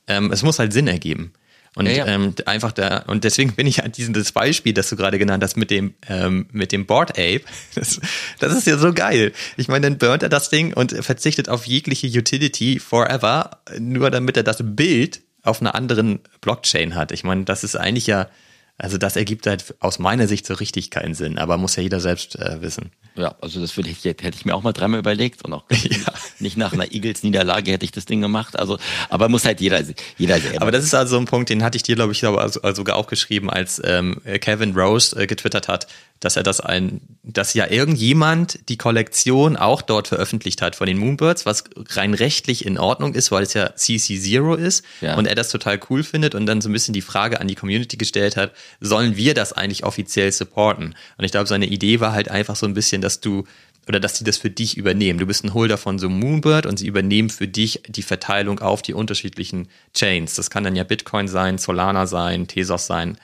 Ähm, es muss halt Sinn ergeben. Und ja, ja. Ähm, einfach da, und deswegen bin ich an diesem das Beispiel, das du gerade genannt hast, mit dem, ähm, mit dem Board Ape. Das, das ist ja so geil. Ich meine, dann burnt er das Ding und verzichtet auf jegliche Utility forever, nur damit er das Bild auf einer anderen Blockchain hat. Ich meine, das ist eigentlich ja, also das ergibt halt aus meiner Sicht so richtig keinen Sinn, aber muss ja jeder selbst äh, wissen. Ja, also das würde ich, hätte ich mir auch mal dreimal überlegt und auch ja. nicht nach einer Eagles-Niederlage hätte ich das Ding gemacht. Also, aber muss halt jeder, jeder selber. Aber das ist also ein Punkt, den hatte ich dir, glaube ich, also, sogar auch geschrieben, als ähm, Kevin Rose äh, getwittert hat, dass er das ein, dass ja irgendjemand die Kollektion auch dort veröffentlicht hat von den Moonbirds, was rein rechtlich in Ordnung ist, weil es ja CC Zero ist ja. und er das total cool findet und dann so ein bisschen die Frage an die Community gestellt hat, sollen wir das eigentlich offiziell supporten? Und ich glaube, seine Idee war halt einfach so ein bisschen, dass du oder dass sie das für dich übernehmen. Du bist ein Holder von so Moonbird und sie übernehmen für dich die Verteilung auf die unterschiedlichen Chains. Das kann dann ja Bitcoin sein, Solana sein, Tesos sein,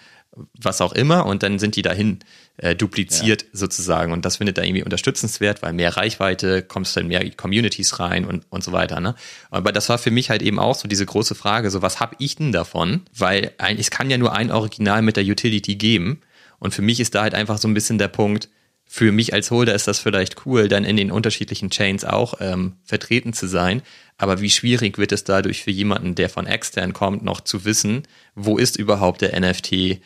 was auch immer. Und dann sind die dahin äh, dupliziert ja. sozusagen. Und das findet er irgendwie unterstützenswert, weil mehr Reichweite, kommst dann mehr Communities rein und, und so weiter. Ne? Aber das war für mich halt eben auch so diese große Frage, so was habe ich denn davon? Weil ein, es kann ja nur ein Original mit der Utility geben. Und für mich ist da halt einfach so ein bisschen der Punkt, für mich als Holder ist das vielleicht cool, dann in den unterschiedlichen Chains auch ähm, vertreten zu sein. Aber wie schwierig wird es dadurch für jemanden, der von extern kommt, noch zu wissen, wo ist überhaupt der NFT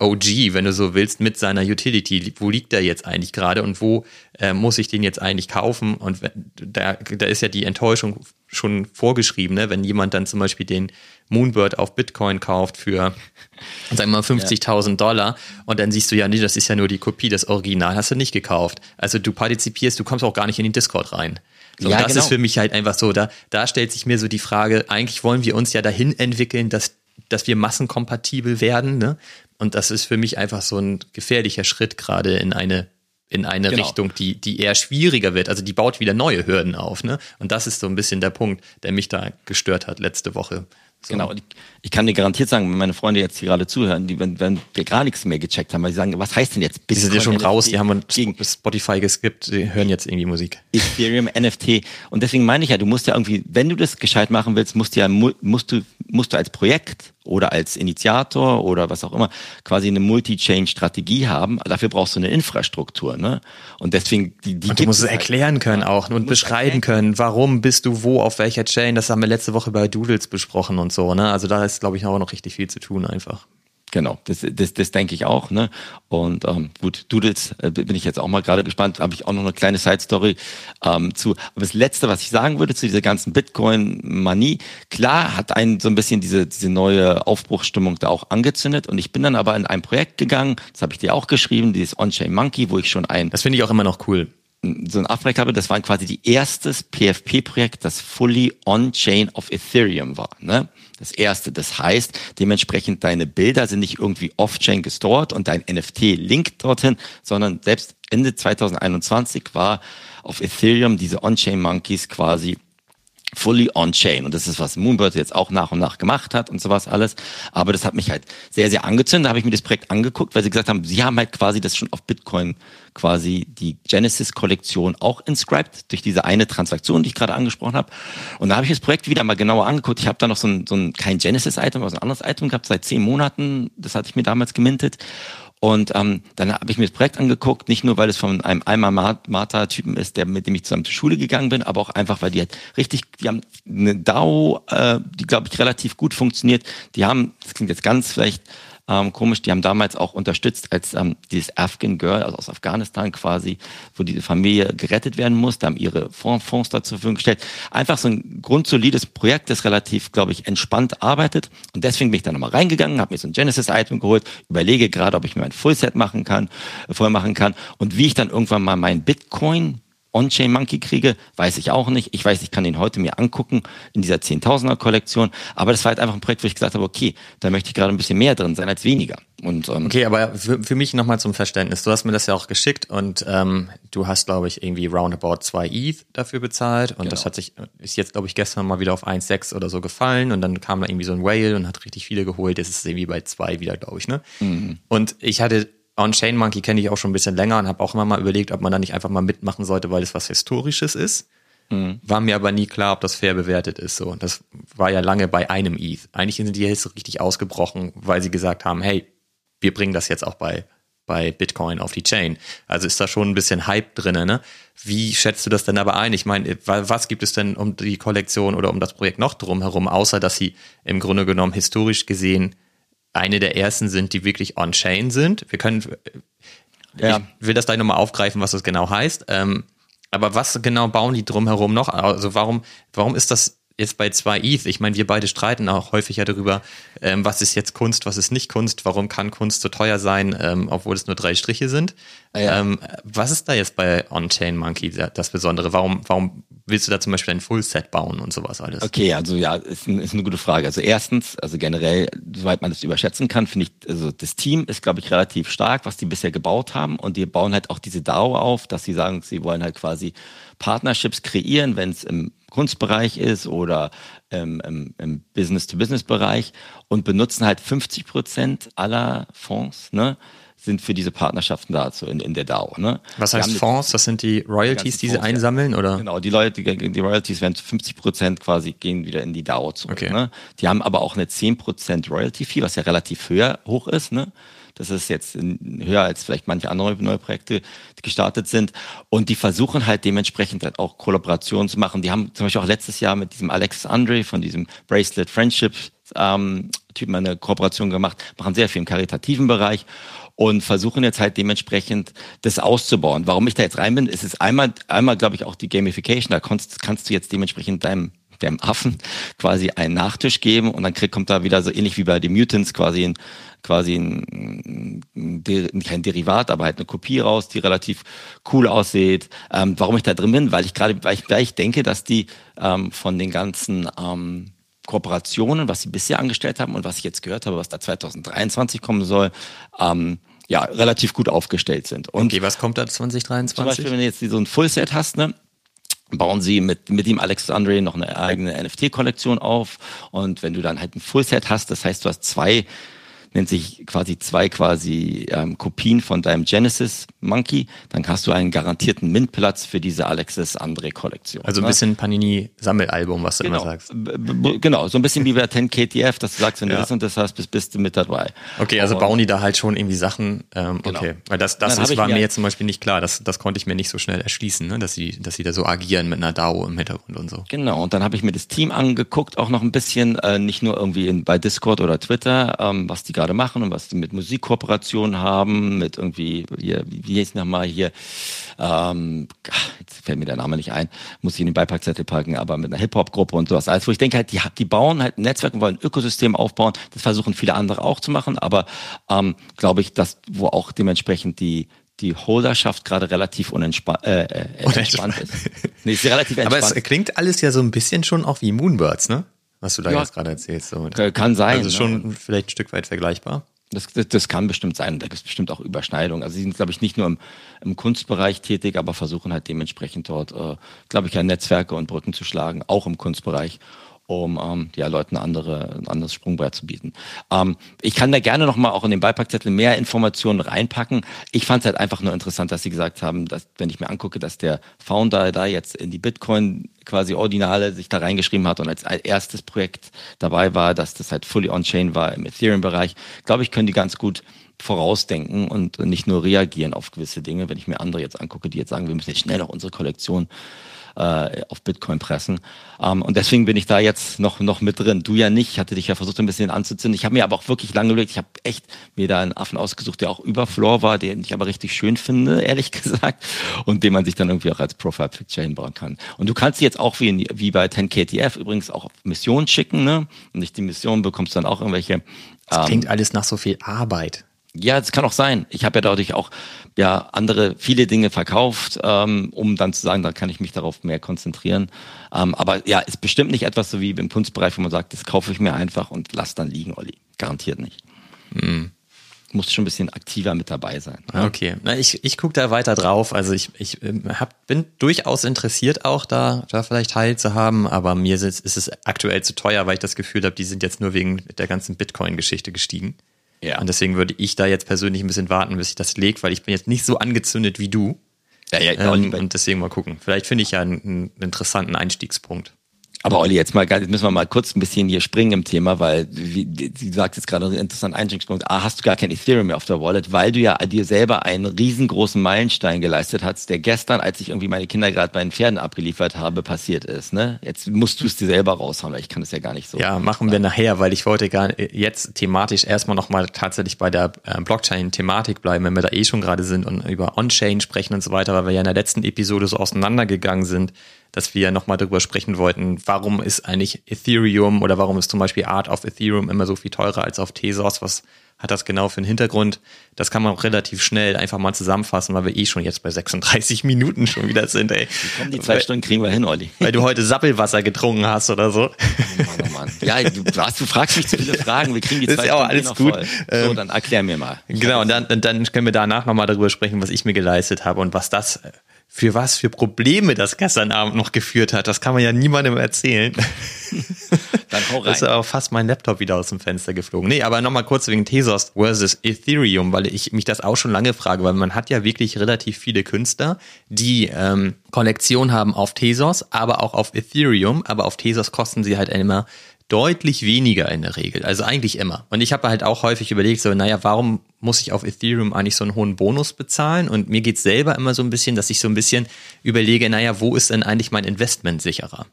OG, wenn du so willst, mit seiner Utility. Wo liegt der jetzt eigentlich gerade und wo äh, muss ich den jetzt eigentlich kaufen? Und da, da ist ja die Enttäuschung schon vorgeschrieben, ne? wenn jemand dann zum Beispiel den Moonbird auf Bitcoin kauft für, sagen wir mal, 50.000 Dollar und dann siehst du ja, nee, das ist ja nur die Kopie, das Original hast du nicht gekauft. Also du partizipierst, du kommst auch gar nicht in den Discord rein. So, ja, das genau. ist für mich halt einfach so, da, da stellt sich mir so die Frage, eigentlich wollen wir uns ja dahin entwickeln, dass, dass wir massenkompatibel werden, ne? Und das ist für mich einfach so ein gefährlicher Schritt gerade in eine in eine genau. Richtung, die, die eher schwieriger wird. Also die baut wieder neue Hürden auf. Ne? Und das ist so ein bisschen der Punkt, der mich da gestört hat letzte Woche. So. Genau, ich, ich, kann dir garantiert sagen, wenn meine Freunde jetzt hier gerade zuhören, die, wenn, wenn wir gar nichts mehr gecheckt haben, weil sie sagen, was heißt denn jetzt Bitcoin? Die sind ja schon NFT raus, die haben gegen Spotify geskippt, die hören jetzt irgendwie Musik. Ethereum, NFT. Und deswegen meine ich ja, du musst ja irgendwie, wenn du das gescheit machen willst, musst du ja, musst du, musst du als Projekt oder als Initiator oder was auch immer quasi eine Multi-Chain-Strategie haben. Dafür brauchst du eine Infrastruktur. Ne? Und deswegen die, die und du musst es halt. erklären können auch und beschreiben können, warum bist du wo, auf welcher Chain. Das haben wir letzte Woche bei Doodles besprochen und so. Ne? Also da ist, glaube ich, auch noch richtig viel zu tun einfach. Genau, das, das, das denke ich auch. Ne? Und ähm, gut, Doodles äh, bin ich jetzt auch mal gerade gespannt. Habe ich auch noch eine kleine Side-Story ähm, zu. Aber das Letzte, was ich sagen würde zu dieser ganzen Bitcoin-Manie, klar hat einen so ein bisschen diese, diese neue Aufbruchsstimmung da auch angezündet. Und ich bin dann aber in ein Projekt gegangen, das habe ich dir auch geschrieben, dieses On-Chain Monkey, wo ich schon ein... Das finde ich auch immer noch cool so ein Auftrag habe, das war quasi die erstes PFP-Projekt, das fully on-chain of Ethereum war. Ne? Das erste. Das heißt, dementsprechend deine Bilder sind nicht irgendwie off-chain gestored und dein NFT linkt dorthin, sondern selbst Ende 2021 war auf Ethereum diese On-Chain Monkeys quasi fully on-chain. Und das ist, was Moonbird jetzt auch nach und nach gemacht hat und sowas alles. Aber das hat mich halt sehr, sehr angezündet. Da habe ich mir das Projekt angeguckt, weil sie gesagt haben, sie haben halt quasi das schon auf Bitcoin quasi die Genesis-Kollektion auch inscribed durch diese eine Transaktion, die ich gerade angesprochen habe. Und da habe ich das Projekt wieder mal genauer angeguckt. Ich habe da noch so ein, so ein kein Genesis-Item, aber so ein anderes Item gehabt seit zehn Monaten. Das hatte ich mir damals gemintet. Und ähm, dann habe ich mir das Projekt angeguckt, nicht nur, weil es von einem Alma Mater-Typen ist, der mit dem ich zusammen zur Schule gegangen bin, aber auch einfach, weil die halt richtig, die haben eine DAO, äh, die glaube ich relativ gut funktioniert. Die haben, das klingt jetzt ganz vielleicht ähm, komisch, die haben damals auch unterstützt, als ähm, dieses Afghan Girl, also aus Afghanistan quasi, wo diese Familie gerettet werden muss, da haben ihre Fonds, Fonds da zur Verfügung gestellt. Einfach so ein grundsolides Projekt, das relativ, glaube ich, entspannt arbeitet. Und deswegen bin ich da nochmal reingegangen, habe mir so ein Genesis-Item geholt, überlege gerade, ob ich mir ein Fullset machen kann, äh, voll machen kann und wie ich dann irgendwann mal mein Bitcoin On-Chain Monkey kriege, weiß ich auch nicht. Ich weiß, ich kann den heute mir angucken in dieser 10.000er Kollektion. Aber das war halt einfach ein Projekt, wo ich gesagt habe, okay, da möchte ich gerade ein bisschen mehr drin sein als weniger. Und, ähm, okay, aber für, für mich nochmal zum Verständnis. Du hast mir das ja auch geschickt und ähm, du hast, glaube ich, irgendwie roundabout 2 ETH dafür bezahlt. Und genau. das hat sich, ist jetzt, glaube ich, gestern mal wieder auf 1,6 oder so gefallen. Und dann kam da irgendwie so ein Whale und hat richtig viele geholt. Jetzt ist es irgendwie bei 2 wieder, glaube ich, ne? Mhm. Und ich hatte On-Chain Monkey kenne ich auch schon ein bisschen länger und habe auch immer mal überlegt, ob man da nicht einfach mal mitmachen sollte, weil es was Historisches ist. Mhm. War mir aber nie klar, ob das fair bewertet ist. So, das war ja lange bei einem ETH. Eigentlich sind die jetzt richtig ausgebrochen, weil sie gesagt haben, hey, wir bringen das jetzt auch bei bei Bitcoin auf die Chain. Also ist da schon ein bisschen Hype drinne. Ne? Wie schätzt du das denn aber ein? Ich meine, was gibt es denn um die Kollektion oder um das Projekt noch drumherum, außer dass sie im Grunde genommen historisch gesehen eine der ersten sind, die wirklich on-chain sind. Wir können, ja. ich will das gleich nochmal aufgreifen, was das genau heißt. Ähm, aber was genau bauen die drumherum noch? Also warum, warum ist das jetzt bei zwei ETH? Ich meine, wir beide streiten auch häufig ja darüber, ähm, was ist jetzt Kunst, was ist nicht Kunst, warum kann Kunst so teuer sein, ähm, obwohl es nur drei Striche sind. Ah ja. Ähm, was ist da jetzt bei On-Chain Monkey das Besondere? Warum, warum willst du da zum Beispiel ein Full-Set bauen und sowas alles? Okay, also ja, ist, ein, ist eine gute Frage. Also erstens, also generell, soweit man das überschätzen kann, finde ich, also das Team ist, glaube ich, relativ stark, was die bisher gebaut haben und die bauen halt auch diese DAO auf, dass sie sagen, sie wollen halt quasi Partnerships kreieren, wenn es im Kunstbereich ist oder ähm, im, im Business-to-Business-Bereich und benutzen halt 50 Prozent aller Fonds, ne? sind für diese Partnerschaften dazu in, in der DAO. Ne? Was heißt Fonds? Das sind die Royalties, die sie Fonds, einsammeln, ja. oder? Genau, die Leute, die, die Royalties werden zu 50 Prozent quasi gehen wieder in die DAO zurück. Okay. Ne? Die haben aber auch eine 10 Prozent Royalty-Fee, was ja relativ höher hoch ist. Ne? Das ist jetzt höher als vielleicht manche andere neue Projekte die gestartet sind. Und die versuchen halt dementsprechend halt auch Kollaborationen zu machen. Die haben zum Beispiel auch letztes Jahr mit diesem Alexis Andre von diesem Bracelet Friendship ähm, Typen eine Kooperation gemacht, machen sehr viel im karitativen Bereich und versuchen jetzt halt dementsprechend das auszubauen. Warum ich da jetzt rein bin, ist es einmal, einmal glaube ich auch die Gamification. Da kannst, kannst du jetzt dementsprechend deinem dem Affen quasi einen Nachtisch geben und dann krieg, kommt da wieder so ähnlich wie bei den Mutants quasi ein quasi ein, ein, kein Derivat, aber halt eine Kopie raus, die relativ cool aussieht. Ähm, warum ich da drin bin, weil ich gerade, weil ich, weil ich denke, dass die ähm, von den ganzen ähm, Kooperationen, was sie bisher angestellt haben und was ich jetzt gehört habe, was da 2023 kommen soll, ähm, ja, relativ gut aufgestellt sind. Und okay, was kommt da 2023? Zum Beispiel, wenn du jetzt so ein Fullset hast, ne, bauen sie mit, mit dem Alexandre noch eine eigene NFT-Kollektion auf. Und wenn du dann halt ein Fullset hast, das heißt, du hast zwei nennt sich quasi zwei quasi ähm, Kopien von deinem Genesis Monkey, dann hast du einen garantierten Mintplatz für diese Alexis Andre Kollektion. Also ein ne? bisschen Panini Sammelalbum, was du genau. immer sagst. Genau, so ein bisschen wie bei 10 KTF, dass du sagst, wenn du das und das hast, bist, bist du mit dabei. Okay, also und, bauen die da halt schon irgendwie Sachen, ähm, genau. okay, weil das, das ist, war mir jetzt zum Beispiel nicht klar, das, das konnte ich mir nicht so schnell erschließen, ne? dass sie, dass sie da so agieren mit einer DAO im Hintergrund und so. Genau, und dann habe ich mir das Team angeguckt, auch noch ein bisschen, äh, nicht nur irgendwie in, bei Discord oder Twitter, ähm, was die gerade machen und was die mit Musikkooperationen haben, mit irgendwie, hier, wie, hieß nochmal hier, ähm, jetzt fällt mir der Name nicht ein, muss ich in den Beipackzettel packen, aber mit einer Hip-Hop-Gruppe und sowas. Also wo ich denke halt, die, die bauen halt ein Netzwerk und wollen ein Ökosystem aufbauen. Das versuchen viele andere auch zu machen, aber ähm, glaube ich, dass wo auch dementsprechend die die Holderschaft gerade relativ unentspannt äh, äh, entspannt ist. Nee, ist relativ entspannt. Aber es klingt alles ja so ein bisschen schon auch wie Moonbirds, ne? Was du da ja, jetzt gerade erzählst. So. Kann sein. Also schon ne? vielleicht ein Stück weit vergleichbar. Das, das, das, kann bestimmt sein. Da gibt es bestimmt auch Überschneidungen. Also sie sind, glaube ich, nicht nur im, im, Kunstbereich tätig, aber versuchen halt dementsprechend dort, äh, glaube ich, ja Netzwerke und Brücken zu schlagen, auch im Kunstbereich um ähm, ja, Leuten andere, ein anderes Sprungbrett zu bieten. Ähm, ich kann da gerne nochmal auch in den Beipackzettel mehr Informationen reinpacken. Ich fand es halt einfach nur interessant, dass Sie gesagt haben, dass, wenn ich mir angucke, dass der Founder da jetzt in die Bitcoin quasi Ordinale sich da reingeschrieben hat und als erstes Projekt dabei war, dass das halt fully on-chain war im Ethereum-Bereich, glaube ich, können die ganz gut vorausdenken und nicht nur reagieren auf gewisse Dinge. Wenn ich mir andere jetzt angucke, die jetzt sagen, wir müssen jetzt schnell noch unsere Kollektion äh, auf Bitcoin pressen. Ähm, und deswegen bin ich da jetzt noch, noch mit drin. Du ja nicht. Ich hatte dich ja versucht, ein bisschen anzuzünden. Ich habe mir aber auch wirklich lange überlegt. Ich habe echt mir da einen Affen ausgesucht, der auch über Floor war, den ich aber richtig schön finde, ehrlich gesagt. Und den man sich dann irgendwie auch als Profile Picture hinbauen kann. Und du kannst jetzt auch wie, wie bei 10KTF übrigens auch auf Missionen schicken. Ne? Und nicht die Mission bekommst dann auch irgendwelche. Das klingt ähm, alles nach so viel Arbeit. Ja, das kann auch sein. Ich habe ja dadurch auch ja andere viele Dinge verkauft, ähm, um dann zu sagen, da kann ich mich darauf mehr konzentrieren. Ähm, aber ja, ist bestimmt nicht etwas so wie im Kunstbereich, wo man sagt, das kaufe ich mir einfach und lass dann liegen, Olli. Garantiert nicht. Mhm. Muss schon ein bisschen aktiver mit dabei sein. Ja? Okay, Na, ich, ich gucke da weiter drauf. Also ich, ich ähm, hab, bin durchaus interessiert auch da, da vielleicht Teil zu haben, aber mir ist, ist es aktuell zu teuer, weil ich das Gefühl habe, die sind jetzt nur wegen der ganzen Bitcoin-Geschichte gestiegen. Ja. Und deswegen würde ich da jetzt persönlich ein bisschen warten, bis ich das lege, weil ich bin jetzt nicht so angezündet wie du. Ja, ja, ähm, und deswegen mal gucken. Vielleicht finde ich ja einen, einen interessanten Einstiegspunkt. Aber Olli, jetzt mal, jetzt müssen wir mal kurz ein bisschen hier springen im Thema, weil, wie, du sagst jetzt gerade einen interessanten Einstiegspunkt. A, hast du gar kein Ethereum mehr auf der Wallet, weil du ja dir selber einen riesengroßen Meilenstein geleistet hast, der gestern, als ich irgendwie meine Kinder gerade bei den Pferden abgeliefert habe, passiert ist, ne? Jetzt musst du es dir selber raushauen, weil ich kann es ja gar nicht so. Ja, machen wir nachher, weil ich wollte gar jetzt thematisch erstmal nochmal tatsächlich bei der äh, Blockchain-Thematik bleiben, wenn wir da eh schon gerade sind und über On-Chain sprechen und so weiter, weil wir ja in der letzten Episode so auseinandergegangen sind dass wir nochmal darüber sprechen wollten, warum ist eigentlich Ethereum oder warum ist zum Beispiel Art of Ethereum immer so viel teurer als auf Tezos? Was hat das genau für einen Hintergrund? Das kann man auch relativ schnell einfach mal zusammenfassen, weil wir eh schon jetzt bei 36 Minuten schon wieder sind, ey. Die, kommen, die zwei weil, Stunden kriegen wir hin, Olli. Weil du heute Sappelwasser getrunken hast oder so. Oh Mann, oh Mann. Ja, du, du fragst mich zu viele Fragen, wir kriegen die zwei ist ja auch alles gut. Voll. So, ähm, dann erklär mir mal. Genau, und dann, dann können wir danach nochmal darüber sprechen, was ich mir geleistet habe und was das für was für Probleme das gestern Abend noch geführt hat. Das kann man ja niemandem erzählen. Dann hau rein. ist auch fast mein Laptop wieder aus dem Fenster geflogen. Nee, aber nochmal kurz wegen Tezos versus Ethereum, weil ich mich das auch schon lange frage, weil man hat ja wirklich relativ viele Künstler, die ähm, Kollektion haben auf Tezos, aber auch auf Ethereum, aber auf Tezos kosten sie halt immer deutlich weniger in der Regel. Also eigentlich immer. Und ich habe halt auch häufig überlegt, so, naja, warum muss ich auf Ethereum eigentlich so einen hohen Bonus bezahlen? Und mir geht's selber immer so ein bisschen, dass ich so ein bisschen überlege, naja, wo ist denn eigentlich mein Investment sicherer?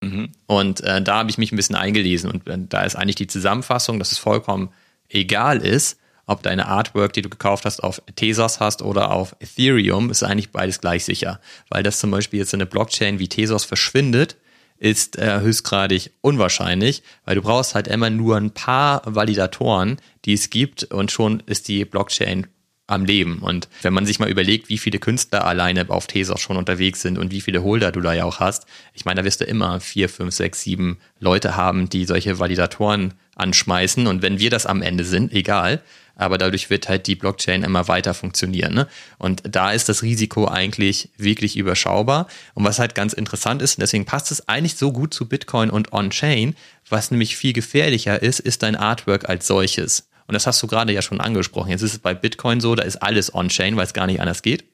Mhm. Und äh, da habe ich mich ein bisschen eingelesen und äh, da ist eigentlich die Zusammenfassung, dass es vollkommen egal ist, ob deine Artwork, die du gekauft hast, auf Tezos hast oder auf Ethereum, ist eigentlich beides gleich sicher. Weil das zum Beispiel jetzt in eine Blockchain wie Tezos verschwindet, ist äh, höchstgradig unwahrscheinlich, weil du brauchst halt immer nur ein paar Validatoren, die es gibt und schon ist die Blockchain am Leben. Und wenn man sich mal überlegt, wie viele Künstler alleine auf Tezos schon unterwegs sind und wie viele Holder du da ja auch hast, ich meine, da wirst du immer vier, fünf, sechs, sieben Leute haben, die solche Validatoren anschmeißen. Und wenn wir das am Ende sind, egal, aber dadurch wird halt die Blockchain immer weiter funktionieren. Ne? Und da ist das Risiko eigentlich wirklich überschaubar. Und was halt ganz interessant ist, deswegen passt es eigentlich so gut zu Bitcoin und On-Chain, was nämlich viel gefährlicher ist, ist dein Artwork als solches. Und das hast du gerade ja schon angesprochen. Jetzt ist es bei Bitcoin so, da ist alles On-Chain, weil es gar nicht anders geht.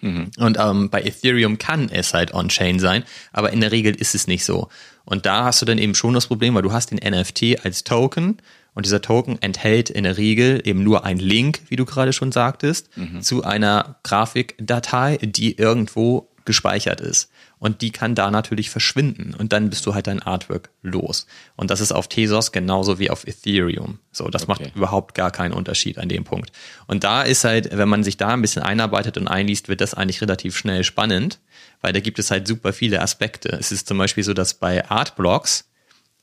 Mhm. Und ähm, bei Ethereum kann es halt On-Chain sein, aber in der Regel ist es nicht so. Und da hast du dann eben schon das Problem, weil du hast den NFT als Token und dieser Token enthält in der Regel eben nur einen Link, wie du gerade schon sagtest, mhm. zu einer Grafikdatei, die irgendwo gespeichert ist. Und die kann da natürlich verschwinden. Und dann bist du halt dein Artwork los. Und das ist auf Tezos genauso wie auf Ethereum. So, das okay. macht überhaupt gar keinen Unterschied an dem Punkt. Und da ist halt, wenn man sich da ein bisschen einarbeitet und einliest, wird das eigentlich relativ schnell spannend, weil da gibt es halt super viele Aspekte. Es ist zum Beispiel so, dass bei Artblocks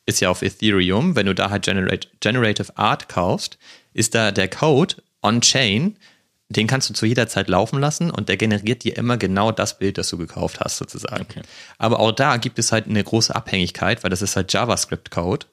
ist ja auf Ethereum, wenn du da halt Generate, Generative Art kaufst, ist da der Code on-chain, den kannst du zu jeder Zeit laufen lassen und der generiert dir immer genau das Bild, das du gekauft hast, sozusagen. Okay. Aber auch da gibt es halt eine große Abhängigkeit, weil das ist halt JavaScript-Code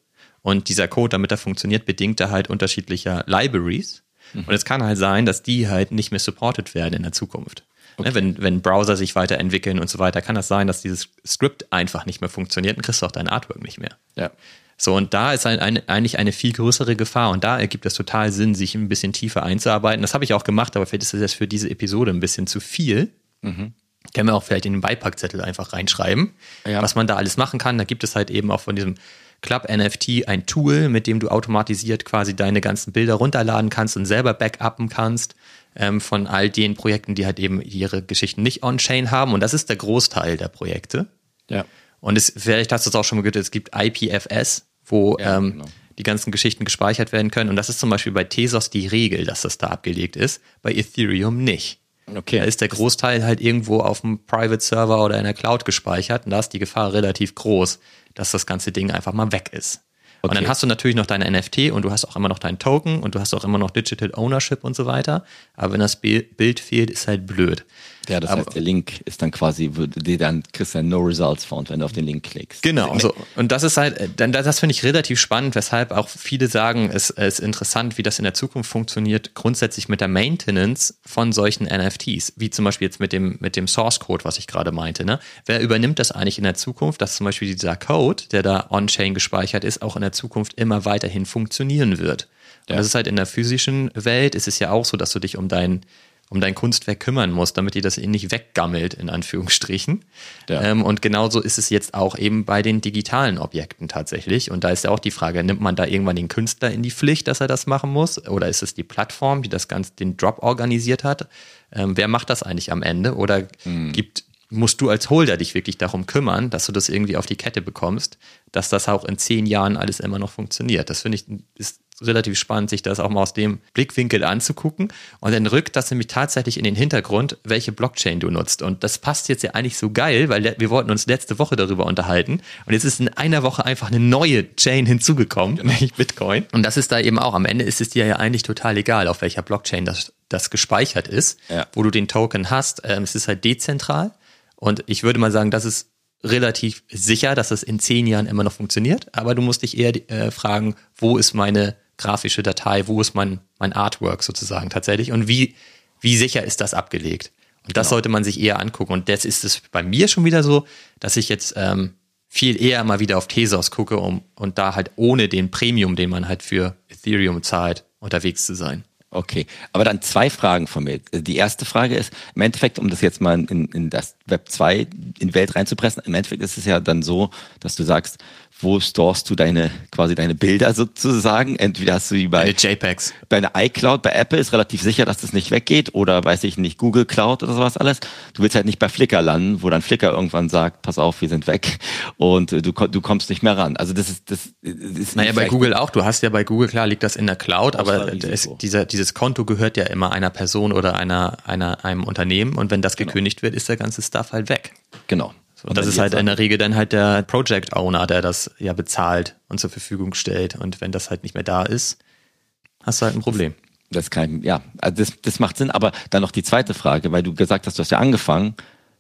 Und dieser Code, damit er funktioniert, bedingt er halt unterschiedlicher Libraries. Mhm. Und es kann halt sein, dass die halt nicht mehr supported werden in der Zukunft. Ne, okay. Wenn, wenn Browser sich weiterentwickeln und so weiter, kann das sein, dass dieses Script einfach nicht mehr funktioniert und kriegst du auch dein Artwork nicht mehr. Ja. So, und da ist ein, ein, eigentlich eine viel größere Gefahr und da ergibt es total Sinn, sich ein bisschen tiefer einzuarbeiten. Das habe ich auch gemacht, aber vielleicht ist das jetzt für diese Episode ein bisschen zu viel. Mhm. Können wir auch vielleicht in den Beipackzettel einfach reinschreiben, ja. was man da alles machen kann. Da gibt es halt eben auch von diesem Club NFT ein Tool, mit dem du automatisiert quasi deine ganzen Bilder runterladen kannst und selber backuppen kannst ähm, von all den Projekten, die halt eben ihre Geschichten nicht on-chain haben. Und das ist der Großteil der Projekte. Ja. Und es, vielleicht hast du es auch schon mal gehört, es gibt IPFS, wo ja, ähm, genau. die ganzen Geschichten gespeichert werden können. Und das ist zum Beispiel bei Tezos die Regel, dass das da abgelegt ist, bei Ethereum nicht. Okay. Da ist der Großteil halt irgendwo auf dem Private Server oder in der Cloud gespeichert und da ist die Gefahr relativ groß, dass das ganze Ding einfach mal weg ist. Okay. Und dann hast du natürlich noch deine NFT und du hast auch immer noch deinen Token und du hast auch immer noch Digital Ownership und so weiter. Aber wenn das Bild fehlt, ist halt blöd. Ja, das Aber, heißt, der Link ist dann quasi, die dann kriegst du No Results Found, wenn du auf den Link klickst. Genau, so. und das ist halt, dann, das finde ich relativ spannend, weshalb auch viele sagen, es ist interessant, wie das in der Zukunft funktioniert, grundsätzlich mit der Maintenance von solchen NFTs, wie zum Beispiel jetzt mit dem, mit dem Source Code, was ich gerade meinte. Ne? Wer übernimmt das eigentlich in der Zukunft, dass zum Beispiel dieser Code, der da on-chain gespeichert ist, auch in der Zukunft immer weiterhin funktionieren wird? Und ja. das ist halt in der physischen Welt, ist es ja auch so, dass du dich um dein um dein Kunstwerk kümmern musst, damit dir das nicht weggammelt, in Anführungsstrichen. Ja. Ähm, und genauso ist es jetzt auch eben bei den digitalen Objekten tatsächlich. Und da ist ja auch die Frage, nimmt man da irgendwann den Künstler in die Pflicht, dass er das machen muss? Oder ist es die Plattform, die das Ganze, den Drop organisiert hat? Ähm, wer macht das eigentlich am Ende? Oder mhm. gibt, musst du als Holder dich wirklich darum kümmern, dass du das irgendwie auf die Kette bekommst, dass das auch in zehn Jahren alles immer noch funktioniert? Das finde ich, ist relativ spannend, sich das auch mal aus dem Blickwinkel anzugucken. Und dann rückt das nämlich tatsächlich in den Hintergrund, welche Blockchain du nutzt. Und das passt jetzt ja eigentlich so geil, weil wir wollten uns letzte Woche darüber unterhalten. Und jetzt ist in einer Woche einfach eine neue Chain hinzugekommen, genau. nämlich Bitcoin. Und das ist da eben auch. Am Ende ist es dir ja eigentlich total egal, auf welcher Blockchain das, das gespeichert ist, ja. wo du den Token hast. Ähm, es ist halt dezentral. Und ich würde mal sagen, das ist relativ sicher, dass es in zehn Jahren immer noch funktioniert. Aber du musst dich eher äh, fragen, wo ist meine grafische Datei, wo ist mein, mein Artwork sozusagen tatsächlich und wie, wie sicher ist das abgelegt. Und das genau. sollte man sich eher angucken. Und jetzt ist es bei mir schon wieder so, dass ich jetzt ähm, viel eher mal wieder auf Tesos gucke um, und da halt ohne den Premium, den man halt für Ethereum zahlt, unterwegs zu sein. Okay, aber dann zwei Fragen von mir. Die erste Frage ist, im Endeffekt, um das jetzt mal in, in das Web 2 in die Welt reinzupressen, im Endeffekt ist es ja dann so, dass du sagst, wo storest du deine quasi deine Bilder sozusagen? Entweder hast du die bei JPEGs. Bei einer iCloud, bei Apple ist relativ sicher, dass das nicht weggeht oder weiß ich nicht, Google Cloud oder sowas alles. Du willst halt nicht bei Flickr landen, wo dann Flickr irgendwann sagt, pass auf, wir sind weg und du, du kommst nicht mehr ran. Also das ist das ist Naja, bei Google auch. Du hast ja bei Google klar liegt das in der Cloud, aber es, dieser, dieses Konto gehört ja immer einer Person oder einer, einer einem Unternehmen und wenn das genau. gekündigt wird, ist der ganze Stuff halt weg. Genau. Und das ist halt in der Regel dann halt der Project Owner, der das ja bezahlt und zur Verfügung stellt. Und wenn das halt nicht mehr da ist, hast du halt ein Problem. Das kann, ja, also das, das macht Sinn. Aber dann noch die zweite Frage, weil du gesagt hast, du hast ja angefangen.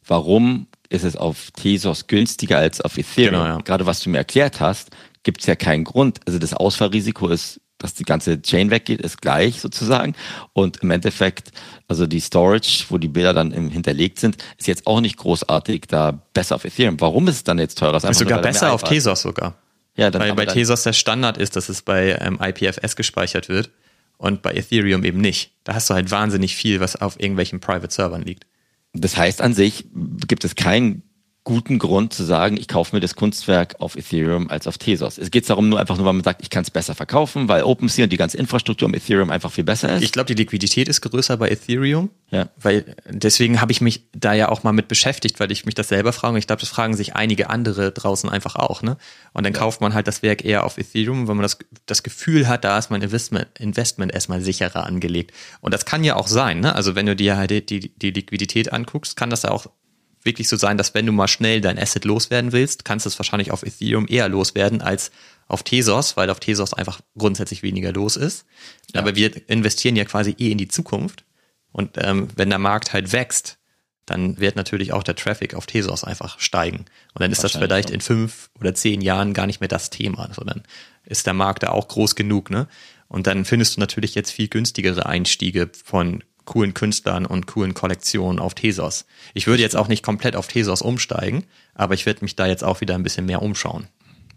Warum ist es auf Tezos günstiger als auf Ethereum? Genau, ja. Gerade was du mir erklärt hast, gibt es ja keinen Grund. Also das Ausfallrisiko ist dass die ganze Chain weggeht, ist gleich sozusagen. Und im Endeffekt, also die Storage, wo die Bilder dann hinterlegt sind, ist jetzt auch nicht großartig da besser auf Ethereum. Warum ist es dann jetzt teurer? Ist sogar besser auf Tezos sogar. Ja, dann Weil bei Tezos der Standard ist, dass es bei ähm, IPFS gespeichert wird und bei Ethereum eben nicht. Da hast du halt wahnsinnig viel, was auf irgendwelchen Private Servern liegt. Das heißt an sich gibt es keinen guten Grund zu sagen, ich kaufe mir das Kunstwerk auf Ethereum als auf Tezos. Es geht darum, nur einfach nur, weil man sagt, ich kann es besser verkaufen, weil OpenSea und die ganze Infrastruktur um Ethereum einfach viel besser ist. Ich glaube, die Liquidität ist größer bei Ethereum. Ja. Weil deswegen habe ich mich da ja auch mal mit beschäftigt, weil ich mich das selber frage. Und ich glaube, das fragen sich einige andere draußen einfach auch. Ne? Und dann ja. kauft man halt das Werk eher auf Ethereum, weil man das, das Gefühl hat, da ist mein Investment, Investment erstmal sicherer angelegt. Und das kann ja auch sein. Ne? Also wenn du dir halt die, die Liquidität anguckst, kann das ja auch wirklich so sein, dass wenn du mal schnell dein Asset loswerden willst, kannst du es wahrscheinlich auf Ethereum eher loswerden als auf Tezos, weil auf Tezos einfach grundsätzlich weniger los ist. Ja. Aber wir investieren ja quasi eh in die Zukunft. Und ähm, wenn der Markt halt wächst, dann wird natürlich auch der Traffic auf Tesos einfach steigen. Und dann ist das vielleicht in fünf oder zehn Jahren gar nicht mehr das Thema, sondern ist der Markt da auch groß genug, ne? Und dann findest du natürlich jetzt viel günstigere Einstiege von coolen Künstlern und coolen Kollektionen auf Tesos. Ich würde jetzt auch nicht komplett auf Tesos umsteigen, aber ich werde mich da jetzt auch wieder ein bisschen mehr umschauen.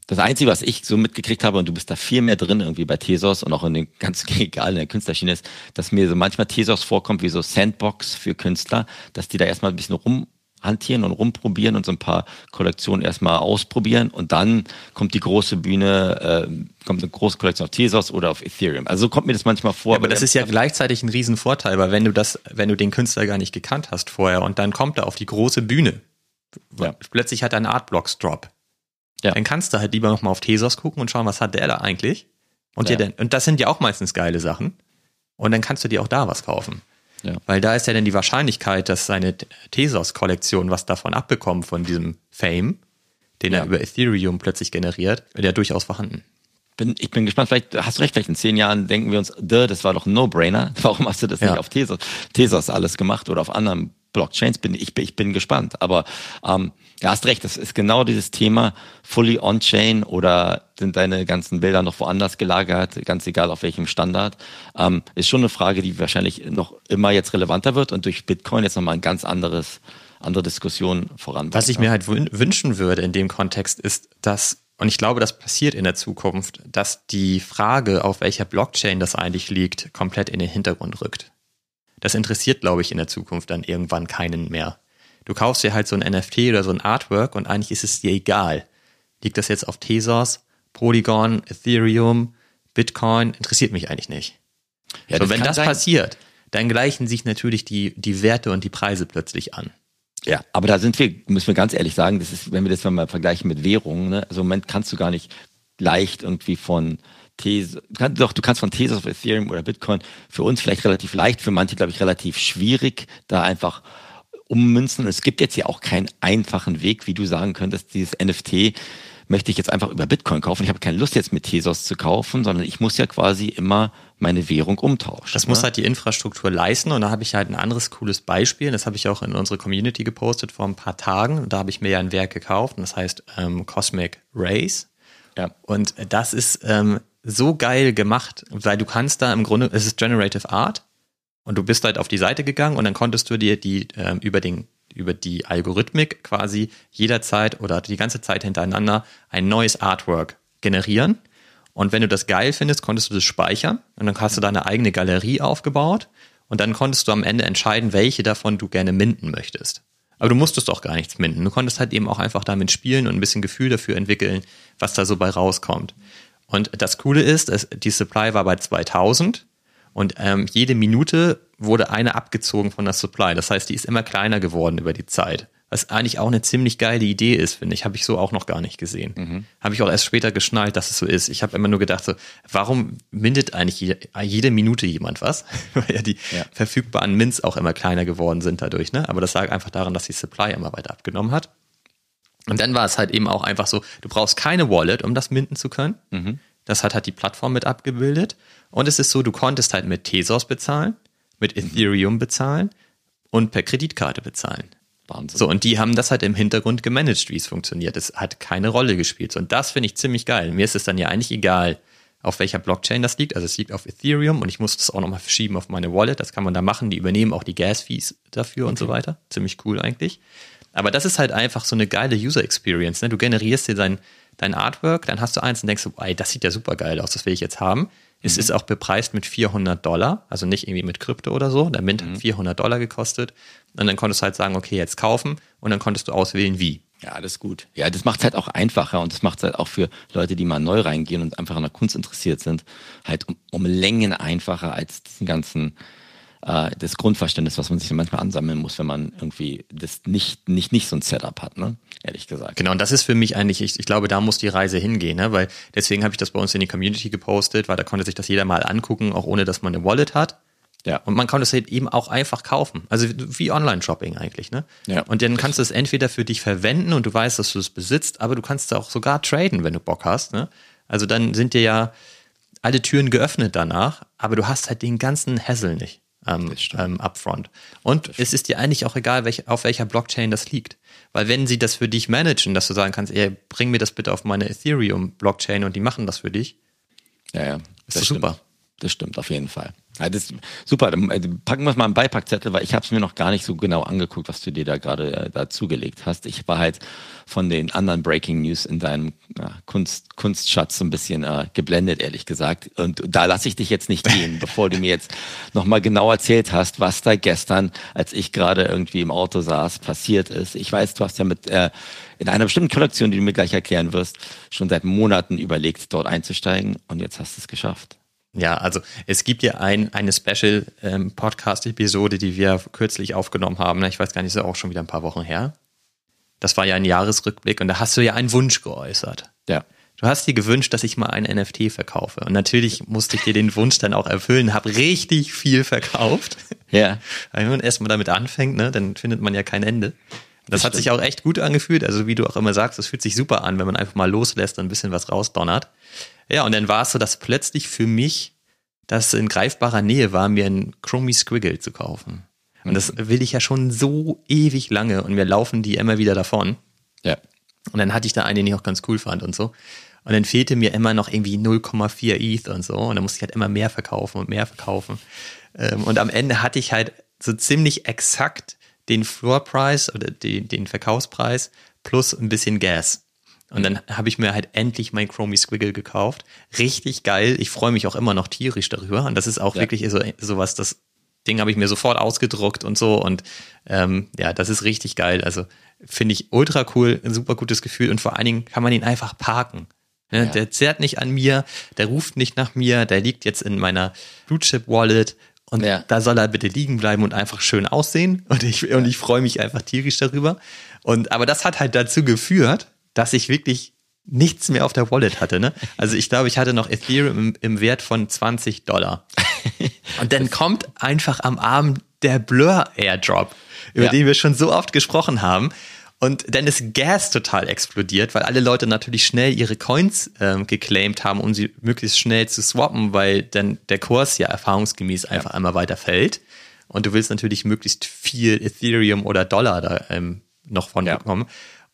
Das Einzige, was ich so mitgekriegt habe, und du bist da viel mehr drin irgendwie bei Tesos und auch in den ganzen egal in der Künstlerschiene ist, dass mir so manchmal Tesos vorkommt wie so Sandbox für Künstler, dass die da erstmal ein bisschen rum hantieren und rumprobieren und so ein paar Kollektionen erstmal ausprobieren und dann kommt die große Bühne, äh, kommt eine große Kollektion auf Tezos oder auf Ethereum. Also so kommt mir das manchmal vor. Ja, aber das ist ja gleichzeitig ein Riesenvorteil, weil wenn du das, wenn du den Künstler gar nicht gekannt hast vorher und dann kommt er auf die große Bühne, ja. plötzlich hat er einen Artblocks Drop. Ja. Dann kannst du halt lieber nochmal auf Tezos gucken und schauen, was hat der da eigentlich? Und ja. dir denn, und das sind ja auch meistens geile Sachen. Und dann kannst du dir auch da was kaufen. Ja. Weil da ist ja dann die Wahrscheinlichkeit, dass seine Tesos-Kollektion was davon abbekommt, von diesem Fame, den ja. er über Ethereum plötzlich generiert, ja durchaus vorhanden. Bin, ich bin gespannt, vielleicht hast du recht, vielleicht in zehn Jahren denken wir uns, das war doch ein No-Brainer. Warum hast du das ja. nicht auf Tesos, Tesos alles gemacht oder auf anderen Blockchains? Bin, ich, ich bin gespannt. Aber ähm, ja, hast recht, das ist genau dieses Thema, fully on-chain oder sind deine ganzen Bilder noch woanders gelagert, ganz egal auf welchem Standard, ähm, ist schon eine Frage, die wahrscheinlich noch immer jetzt relevanter wird und durch Bitcoin jetzt nochmal ein ganz anderes, andere Diskussion voran. Was ich mir halt wünschen würde in dem Kontext ist, dass und ich glaube, das passiert in der Zukunft, dass die Frage, auf welcher Blockchain das eigentlich liegt, komplett in den Hintergrund rückt. Das interessiert, glaube ich, in der Zukunft dann irgendwann keinen mehr. Du kaufst dir halt so ein NFT oder so ein Artwork und eigentlich ist es dir egal. Liegt das jetzt auf Tezos, Polygon, Ethereum, Bitcoin? Interessiert mich eigentlich nicht. Ja, so, das wenn das sein. passiert, dann gleichen sich natürlich die, die Werte und die Preise plötzlich an. Ja, aber da sind wir, müssen wir ganz ehrlich sagen, das ist, wenn wir das mal vergleichen mit Währungen, ne, also im Moment kannst du gar nicht leicht irgendwie von These, doch, du kannst von Thesis auf Ethereum oder Bitcoin für uns vielleicht relativ leicht, für manche, glaube ich, relativ schwierig, da einfach ummünzen. Und es gibt jetzt ja auch keinen einfachen Weg, wie du sagen könntest, dieses NFT möchte ich jetzt einfach über Bitcoin kaufen. Ich habe keine Lust jetzt mit Tesos zu kaufen, sondern ich muss ja quasi immer meine Währung umtauschen. Das ne? muss halt die Infrastruktur leisten und da habe ich halt ein anderes cooles Beispiel. Das habe ich auch in unsere Community gepostet vor ein paar Tagen. Da habe ich mir ja ein Werk gekauft und das heißt ähm, Cosmic Rays. Ja. Und das ist ähm, so geil gemacht, weil du kannst da im Grunde, es ist Generative Art und du bist halt auf die Seite gegangen und dann konntest du dir die äh, über den über die Algorithmik quasi jederzeit oder die ganze Zeit hintereinander ein neues Artwork generieren. Und wenn du das geil findest, konntest du das speichern und dann hast du deine eigene Galerie aufgebaut und dann konntest du am Ende entscheiden, welche davon du gerne minden möchtest. Aber du musstest auch gar nichts minden. Du konntest halt eben auch einfach damit spielen und ein bisschen Gefühl dafür entwickeln, was da so bei rauskommt. Und das Coole ist, die Supply war bei 2000 und ähm, jede Minute wurde eine abgezogen von der Supply. Das heißt, die ist immer kleiner geworden über die Zeit. Was eigentlich auch eine ziemlich geile Idee ist, finde ich. Habe ich so auch noch gar nicht gesehen. Mhm. Habe ich auch erst später geschnallt, dass es so ist. Ich habe immer nur gedacht, so, warum mindet eigentlich jede, jede Minute jemand was? Weil ja die ja. verfügbaren Mints auch immer kleiner geworden sind dadurch. Ne? Aber das lag einfach daran, dass die Supply immer weiter abgenommen hat. Und dann war es halt eben auch einfach so, du brauchst keine Wallet, um das minden zu können. Mhm. Das hat halt die Plattform mit abgebildet. Und es ist so, du konntest halt mit Tezos bezahlen, mit Ethereum bezahlen und per Kreditkarte bezahlen. Wahnsinn. So, und die haben das halt im Hintergrund gemanagt, wie es funktioniert. Es hat keine Rolle gespielt. Und das finde ich ziemlich geil. Mir ist es dann ja eigentlich egal, auf welcher Blockchain das liegt. Also es liegt auf Ethereum und ich muss das auch nochmal verschieben auf meine Wallet. Das kann man da machen. Die übernehmen auch die Gas-Fees dafür okay. und so weiter. Ziemlich cool eigentlich. Aber das ist halt einfach so eine geile User Experience. Ne? Du generierst dir dein, dein Artwork, dann hast du eins und denkst so, ey, das sieht ja super geil aus, das will ich jetzt haben. Es mhm. ist auch bepreist mit 400 Dollar, also nicht irgendwie mit Krypto oder so. Der Mint mhm. hat 400 Dollar gekostet. Und dann konntest du halt sagen, okay, jetzt kaufen. Und dann konntest du auswählen, wie. Ja, ist gut. Ja, das macht es halt auch einfacher und das macht es halt auch für Leute, die mal neu reingehen und einfach an der Kunst interessiert sind, halt um, um Längen einfacher als diesen ganzen äh, das Grundverständnis, was man sich manchmal ansammeln muss, wenn man irgendwie das nicht, nicht, nicht so ein Setup hat, ne? Ehrlich gesagt. Genau, und das ist für mich eigentlich, ich, ich glaube, da muss die Reise hingehen, ne? Weil deswegen habe ich das bei uns in die Community gepostet, weil da konnte sich das jeder mal angucken, auch ohne dass man eine Wallet hat. Ja. Und man kann es halt eben auch einfach kaufen. Also wie Online-Shopping eigentlich, ne? Ja. Und dann kannst du es entweder für dich verwenden und du weißt, dass du es besitzt, aber du kannst es auch sogar traden, wenn du Bock hast, ne? Also dann sind dir ja alle Türen geöffnet danach, aber du hast halt den ganzen Hassel nicht. Ähm, ähm, upfront. Und es ist dir eigentlich auch egal, welch, auf welcher Blockchain das liegt. Weil wenn sie das für dich managen, dass du sagen kannst, ey, bring mir das bitte auf meine Ethereum-Blockchain und die machen das für dich. Ja, ja. Das, das ist super. Das stimmt auf jeden Fall. Ja, das ist super. Dann äh, packen wir es mal einen Beipackzettel, weil ich habe es mir noch gar nicht so genau angeguckt, was du dir da gerade äh, dazugelegt hast. Ich war halt von den anderen Breaking News in deinem ja, Kunst, Kunstschatz so ein bisschen äh, geblendet, ehrlich gesagt. Und da lasse ich dich jetzt nicht gehen, bevor du mir jetzt nochmal genau erzählt hast, was da gestern, als ich gerade irgendwie im Auto saß, passiert ist. Ich weiß, du hast ja mit äh, in einer bestimmten Kollektion, die du mir gleich erklären wirst, schon seit Monaten überlegt, dort einzusteigen und jetzt hast du es geschafft. Ja, also es gibt ja ein, eine Special ähm, Podcast-Episode, die wir kürzlich aufgenommen haben. Ich weiß gar nicht, ist auch schon wieder ein paar Wochen her. Das war ja ein Jahresrückblick und da hast du ja einen Wunsch geäußert. Ja. Du hast dir gewünscht, dass ich mal ein NFT verkaufe. Und natürlich musste ich dir den Wunsch dann auch erfüllen, habe richtig viel verkauft. Ja. Wenn man erstmal damit anfängt, ne, dann findet man ja kein Ende. Das, das hat sich auch echt gut angefühlt. Also wie du auch immer sagst, es fühlt sich super an, wenn man einfach mal loslässt und ein bisschen was rausdonnert. Ja, und dann war es so, dass plötzlich für mich das in greifbarer Nähe war, mir ein Chromie Squiggle zu kaufen. Und das mhm. will ich ja schon so ewig lange und mir laufen die immer wieder davon. Ja. Und dann hatte ich da einen, den ich auch ganz cool fand und so. Und dann fehlte mir immer noch irgendwie 0,4 ETH und so. Und dann musste ich halt immer mehr verkaufen und mehr verkaufen. Ähm, und am Ende hatte ich halt so ziemlich exakt den Floor Price oder den, den Verkaufspreis plus ein bisschen Gas. Und dann habe ich mir halt endlich mein Chromie Squiggle gekauft. Richtig geil. Ich freue mich auch immer noch tierisch darüber. Und das ist auch ja. wirklich so sowas, das Ding habe ich mir sofort ausgedruckt und so. Und ähm, ja, das ist richtig geil. Also finde ich ultra cool, ein super gutes Gefühl. Und vor allen Dingen kann man ihn einfach parken. Ne? Ja. Der zerrt nicht an mir, der ruft nicht nach mir, der liegt jetzt in meiner Blue Chip Wallet. Und ja. da soll er bitte liegen bleiben und einfach schön aussehen. Und ich, und ich freue mich einfach tierisch darüber. Und, aber das hat halt dazu geführt, dass ich wirklich nichts mehr auf der Wallet hatte. Ne? Also ich glaube, ich hatte noch Ethereum im, im Wert von 20 Dollar. Und dann kommt einfach am Abend der Blur Airdrop, über ja. den wir schon so oft gesprochen haben. Und dann ist Gas total explodiert, weil alle Leute natürlich schnell ihre Coins ähm, geclaimed haben, um sie möglichst schnell zu swappen, weil dann der Kurs ja erfahrungsgemäß einfach ja. einmal weiter fällt. Und du willst natürlich möglichst viel Ethereum oder Dollar da ähm, noch von ja. bekommen.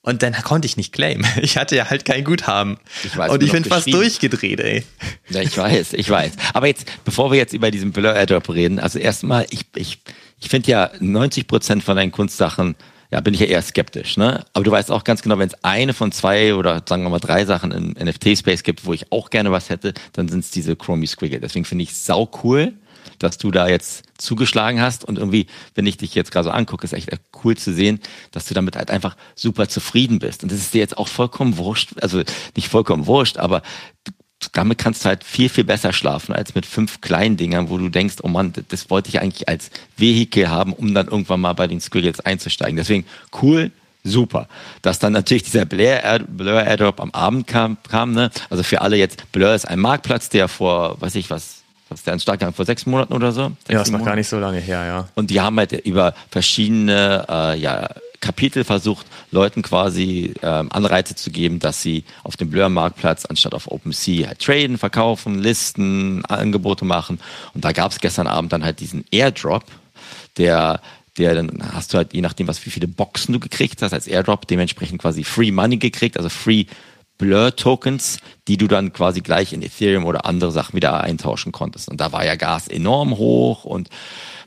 Und dann konnte ich nicht claimen. Ich hatte ja halt kein Guthaben. Ich weiß, und ich bin fast durchgedreht, ey. Ja, ich weiß, ich weiß. Aber jetzt, bevor wir jetzt über diesen Blur Airdrop reden, also erstmal, ich, ich, ich finde ja 90 Prozent von deinen Kunstsachen, ja, bin ich ja eher skeptisch, ne? Aber du weißt auch ganz genau, wenn es eine von zwei oder sagen wir mal drei Sachen im NFT-Space gibt, wo ich auch gerne was hätte, dann sind es diese Chromie Squiggle. Deswegen finde ich sau cool, dass du da jetzt zugeschlagen hast und irgendwie, wenn ich dich jetzt gerade so angucke, ist echt cool zu sehen, dass du damit halt einfach super zufrieden bist. Und das ist dir jetzt auch vollkommen wurscht, also nicht vollkommen wurscht, aber damit kannst du halt viel, viel besser schlafen als mit fünf kleinen Dingern, wo du denkst, oh Mann, das wollte ich eigentlich als Vehikel haben, um dann irgendwann mal bei den Squiggles einzusteigen. Deswegen cool, super. Dass dann natürlich dieser Blur, Blur Airdrop am Abend kam, kam ne? also für alle jetzt, Blur ist ein Marktplatz, der vor, weiß ich was, was ist der Startgang vor sechs Monaten oder so? Ja, ist noch gar nicht so lange her, ja. Und die haben halt über verschiedene äh, ja, Kapitel versucht, Leuten quasi ähm, Anreize zu geben, dass sie auf dem Blur-Marktplatz anstatt auf OpenSea halt traden, verkaufen, listen, Angebote machen. Und da gab es gestern Abend dann halt diesen Airdrop, der der dann hast du halt je nachdem, was wie viele Boxen du gekriegt hast als Airdrop, dementsprechend quasi Free Money gekriegt, also Free Blur-Tokens, die du dann quasi gleich in Ethereum oder andere Sachen wieder eintauschen konntest. Und da war ja Gas enorm hoch und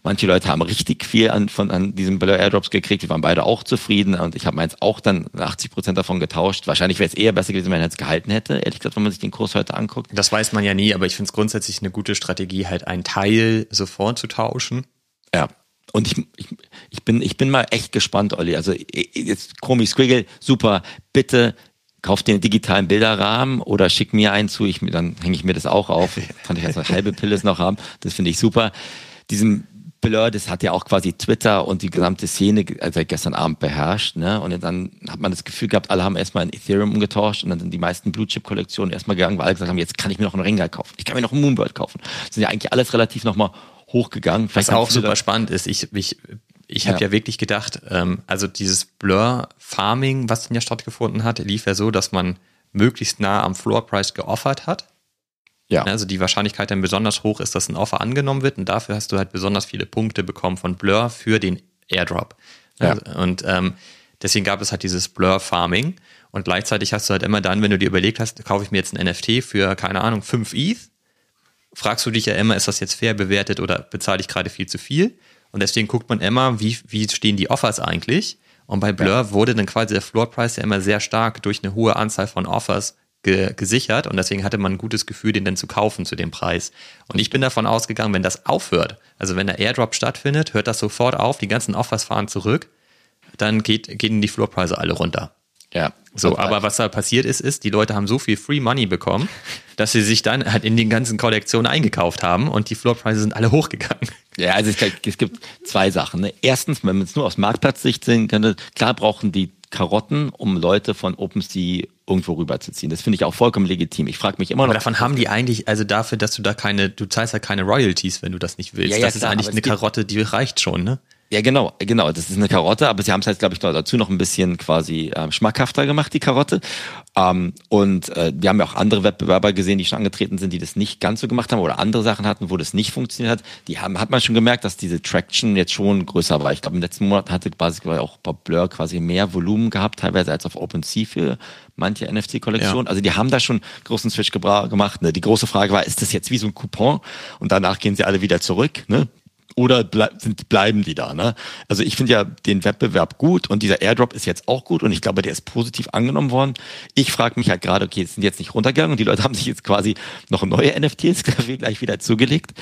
manche Leute haben richtig viel an, von, an diesen Blur-Airdrops gekriegt. Wir waren beide auch zufrieden und ich habe meins auch dann 80 Prozent davon getauscht. Wahrscheinlich wäre es eher besser gewesen, wenn er es gehalten hätte, ehrlich gesagt, wenn man sich den Kurs heute anguckt. Das weiß man ja nie, aber ich finde es grundsätzlich eine gute Strategie, halt einen Teil sofort zu tauschen. Ja, und ich, ich, ich, bin, ich bin mal echt gespannt, Olli. Also jetzt Chromie Squiggle, super. Bitte kauf dir einen digitalen Bilderrahmen oder schick mir einen zu, ich, dann hänge ich mir das auch auf. Fand ich als eine halbe Pille noch haben. Das finde ich super. Diesen Blur, das hat ja auch quasi Twitter und die gesamte Szene also gestern Abend beherrscht. Ne? Und dann hat man das Gefühl gehabt, alle haben erstmal in Ethereum umgetauscht und dann sind die meisten Blue Chip Kollektionen erstmal gegangen, weil alle gesagt haben, jetzt kann ich mir noch einen Rengar kaufen. Ich kann mir noch einen Moonbird kaufen. Das sind ja eigentlich alles relativ nochmal hochgegangen. Vielleicht Was auch super spannend ist, ich, ich ich habe ja. ja. wirklich gedacht, ähm, also dieses Blur-Farming, was dann ja stattgefunden hat, lief ja so, dass man möglichst nah am Floor-Price geoffert hat. Ja. Also die Wahrscheinlichkeit dann besonders hoch ist, dass ein Offer angenommen wird und dafür hast du halt besonders viele Punkte bekommen von Blur für den Airdrop. Ja. Also, und ähm, deswegen gab es halt dieses Blur Farming und gleichzeitig hast du halt immer dann, wenn du dir überlegt hast, kaufe ich mir jetzt ein NFT für, keine Ahnung, 5 ETH, fragst du dich ja immer, ist das jetzt fair bewertet oder bezahle ich gerade viel zu viel? Und deswegen guckt man immer, wie, wie stehen die Offers eigentlich? Und bei Blur ja. wurde dann quasi der Floor Price ja immer sehr stark durch eine hohe Anzahl von Offers ge gesichert und deswegen hatte man ein gutes Gefühl, den dann zu kaufen zu dem Preis. Und ich bin davon ausgegangen, wenn das aufhört, also wenn der Airdrop stattfindet, hört das sofort auf, die ganzen Offers fahren zurück, dann geht, gehen die Floorpreise alle runter. Ja. So, aber was da passiert ist, ist, die Leute haben so viel Free Money bekommen, dass sie sich dann halt in den ganzen Kollektionen eingekauft haben und die Floorpreise sind alle hochgegangen. Ja, also es, es gibt zwei Sachen. Ne? Erstens, wenn man es nur aus Marktplatzsicht sehen könnte, klar brauchen die Karotten, um Leute von OpenSea irgendwo rüberzuziehen. Das finde ich auch vollkommen legitim. Ich frage mich immer noch. Aber davon haben die eigentlich, also dafür, dass du da keine, du zahlst ja keine Royalties, wenn du das nicht willst. Ja, ja, das klar, ist eigentlich eine Karotte, die reicht schon, ne? Ja, genau, genau. Das ist eine Karotte, aber sie haben es halt, glaube ich, dazu noch ein bisschen quasi ähm, schmackhafter gemacht, die Karotte. Ähm, und äh, wir haben ja auch andere Wettbewerber gesehen, die schon angetreten sind, die das nicht ganz so gemacht haben oder andere Sachen hatten, wo das nicht funktioniert hat. Die haben, hat man schon gemerkt, dass diese Traction jetzt schon größer war. Ich glaube, im letzten Monat hatte quasi auch Bob Blur quasi mehr Volumen gehabt, teilweise als auf OpenSea für manche NFT-Kollektionen. Ja. Also die haben da schon großen Switch gemacht. Ne? Die große Frage war, ist das jetzt wie so ein Coupon? Und danach gehen sie alle wieder zurück. Ne? Oder ble sind, bleiben die da? Ne? Also ich finde ja den Wettbewerb gut und dieser Airdrop ist jetzt auch gut und ich glaube, der ist positiv angenommen worden. Ich frage mich halt gerade, okay, sind jetzt nicht runtergegangen und die Leute haben sich jetzt quasi noch neue NFTs gleich wieder zugelegt.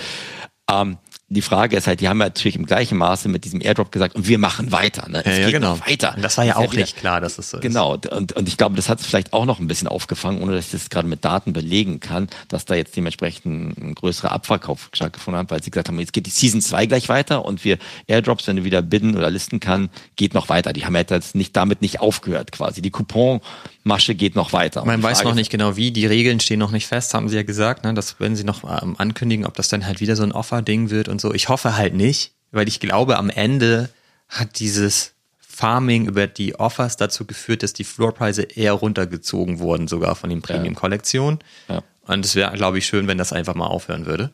Ähm, die Frage ist halt, die haben ja natürlich im gleichen Maße mit diesem Airdrop gesagt, und wir machen weiter. Ne? Es ja, ja, genau. weiter. Und das war ja das auch ja nicht klar, dass es so genau. ist. Genau, und, und ich glaube, das hat es vielleicht auch noch ein bisschen aufgefangen, ohne dass ich das gerade mit Daten belegen kann, dass da jetzt dementsprechend ein größerer Abverkauf stattgefunden hat, weil sie gesagt haben, jetzt geht die Season 2 gleich weiter und wir Airdrops, wenn du wieder bidden oder listen kann, geht noch weiter. Die haben jetzt nicht damit nicht aufgehört quasi. Die Coupon Masche geht noch weiter. Man weiß noch nicht genau wie, die Regeln stehen noch nicht fest, haben sie ja gesagt, ne, dass wenn sie noch ähm, ankündigen, ob das dann halt wieder so ein Offer-Ding wird und so. Ich hoffe halt nicht, weil ich glaube, am Ende hat dieses Farming über die Offers dazu geführt, dass die Floorpreise eher runtergezogen wurden, sogar von den Premium-Kollektionen. Ja. Und es wäre, glaube ich, schön, wenn das einfach mal aufhören würde.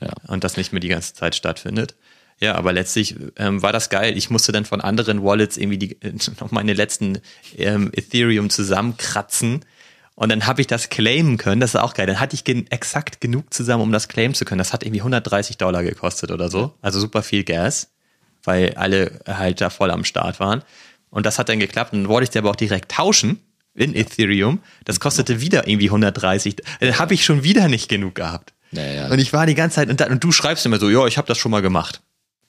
Ja. Und das nicht mehr die ganze Zeit stattfindet. Ja, aber letztlich ähm, war das geil. Ich musste dann von anderen Wallets irgendwie die, äh, noch meine letzten ähm, Ethereum zusammenkratzen. Und dann habe ich das claimen können. Das ist auch geil. Dann hatte ich gen exakt genug zusammen, um das claimen zu können. Das hat irgendwie 130 Dollar gekostet oder so. Also super viel Gas, weil alle halt da voll am Start waren. Und das hat dann geklappt. Und dann wollte ich dir aber auch direkt tauschen in Ethereum. Das kostete wieder irgendwie 130. Dann habe ich schon wieder nicht genug gehabt. Ja, ja. Und ich war die ganze Zeit, und, dann, und du schreibst immer so, ja, ich habe das schon mal gemacht.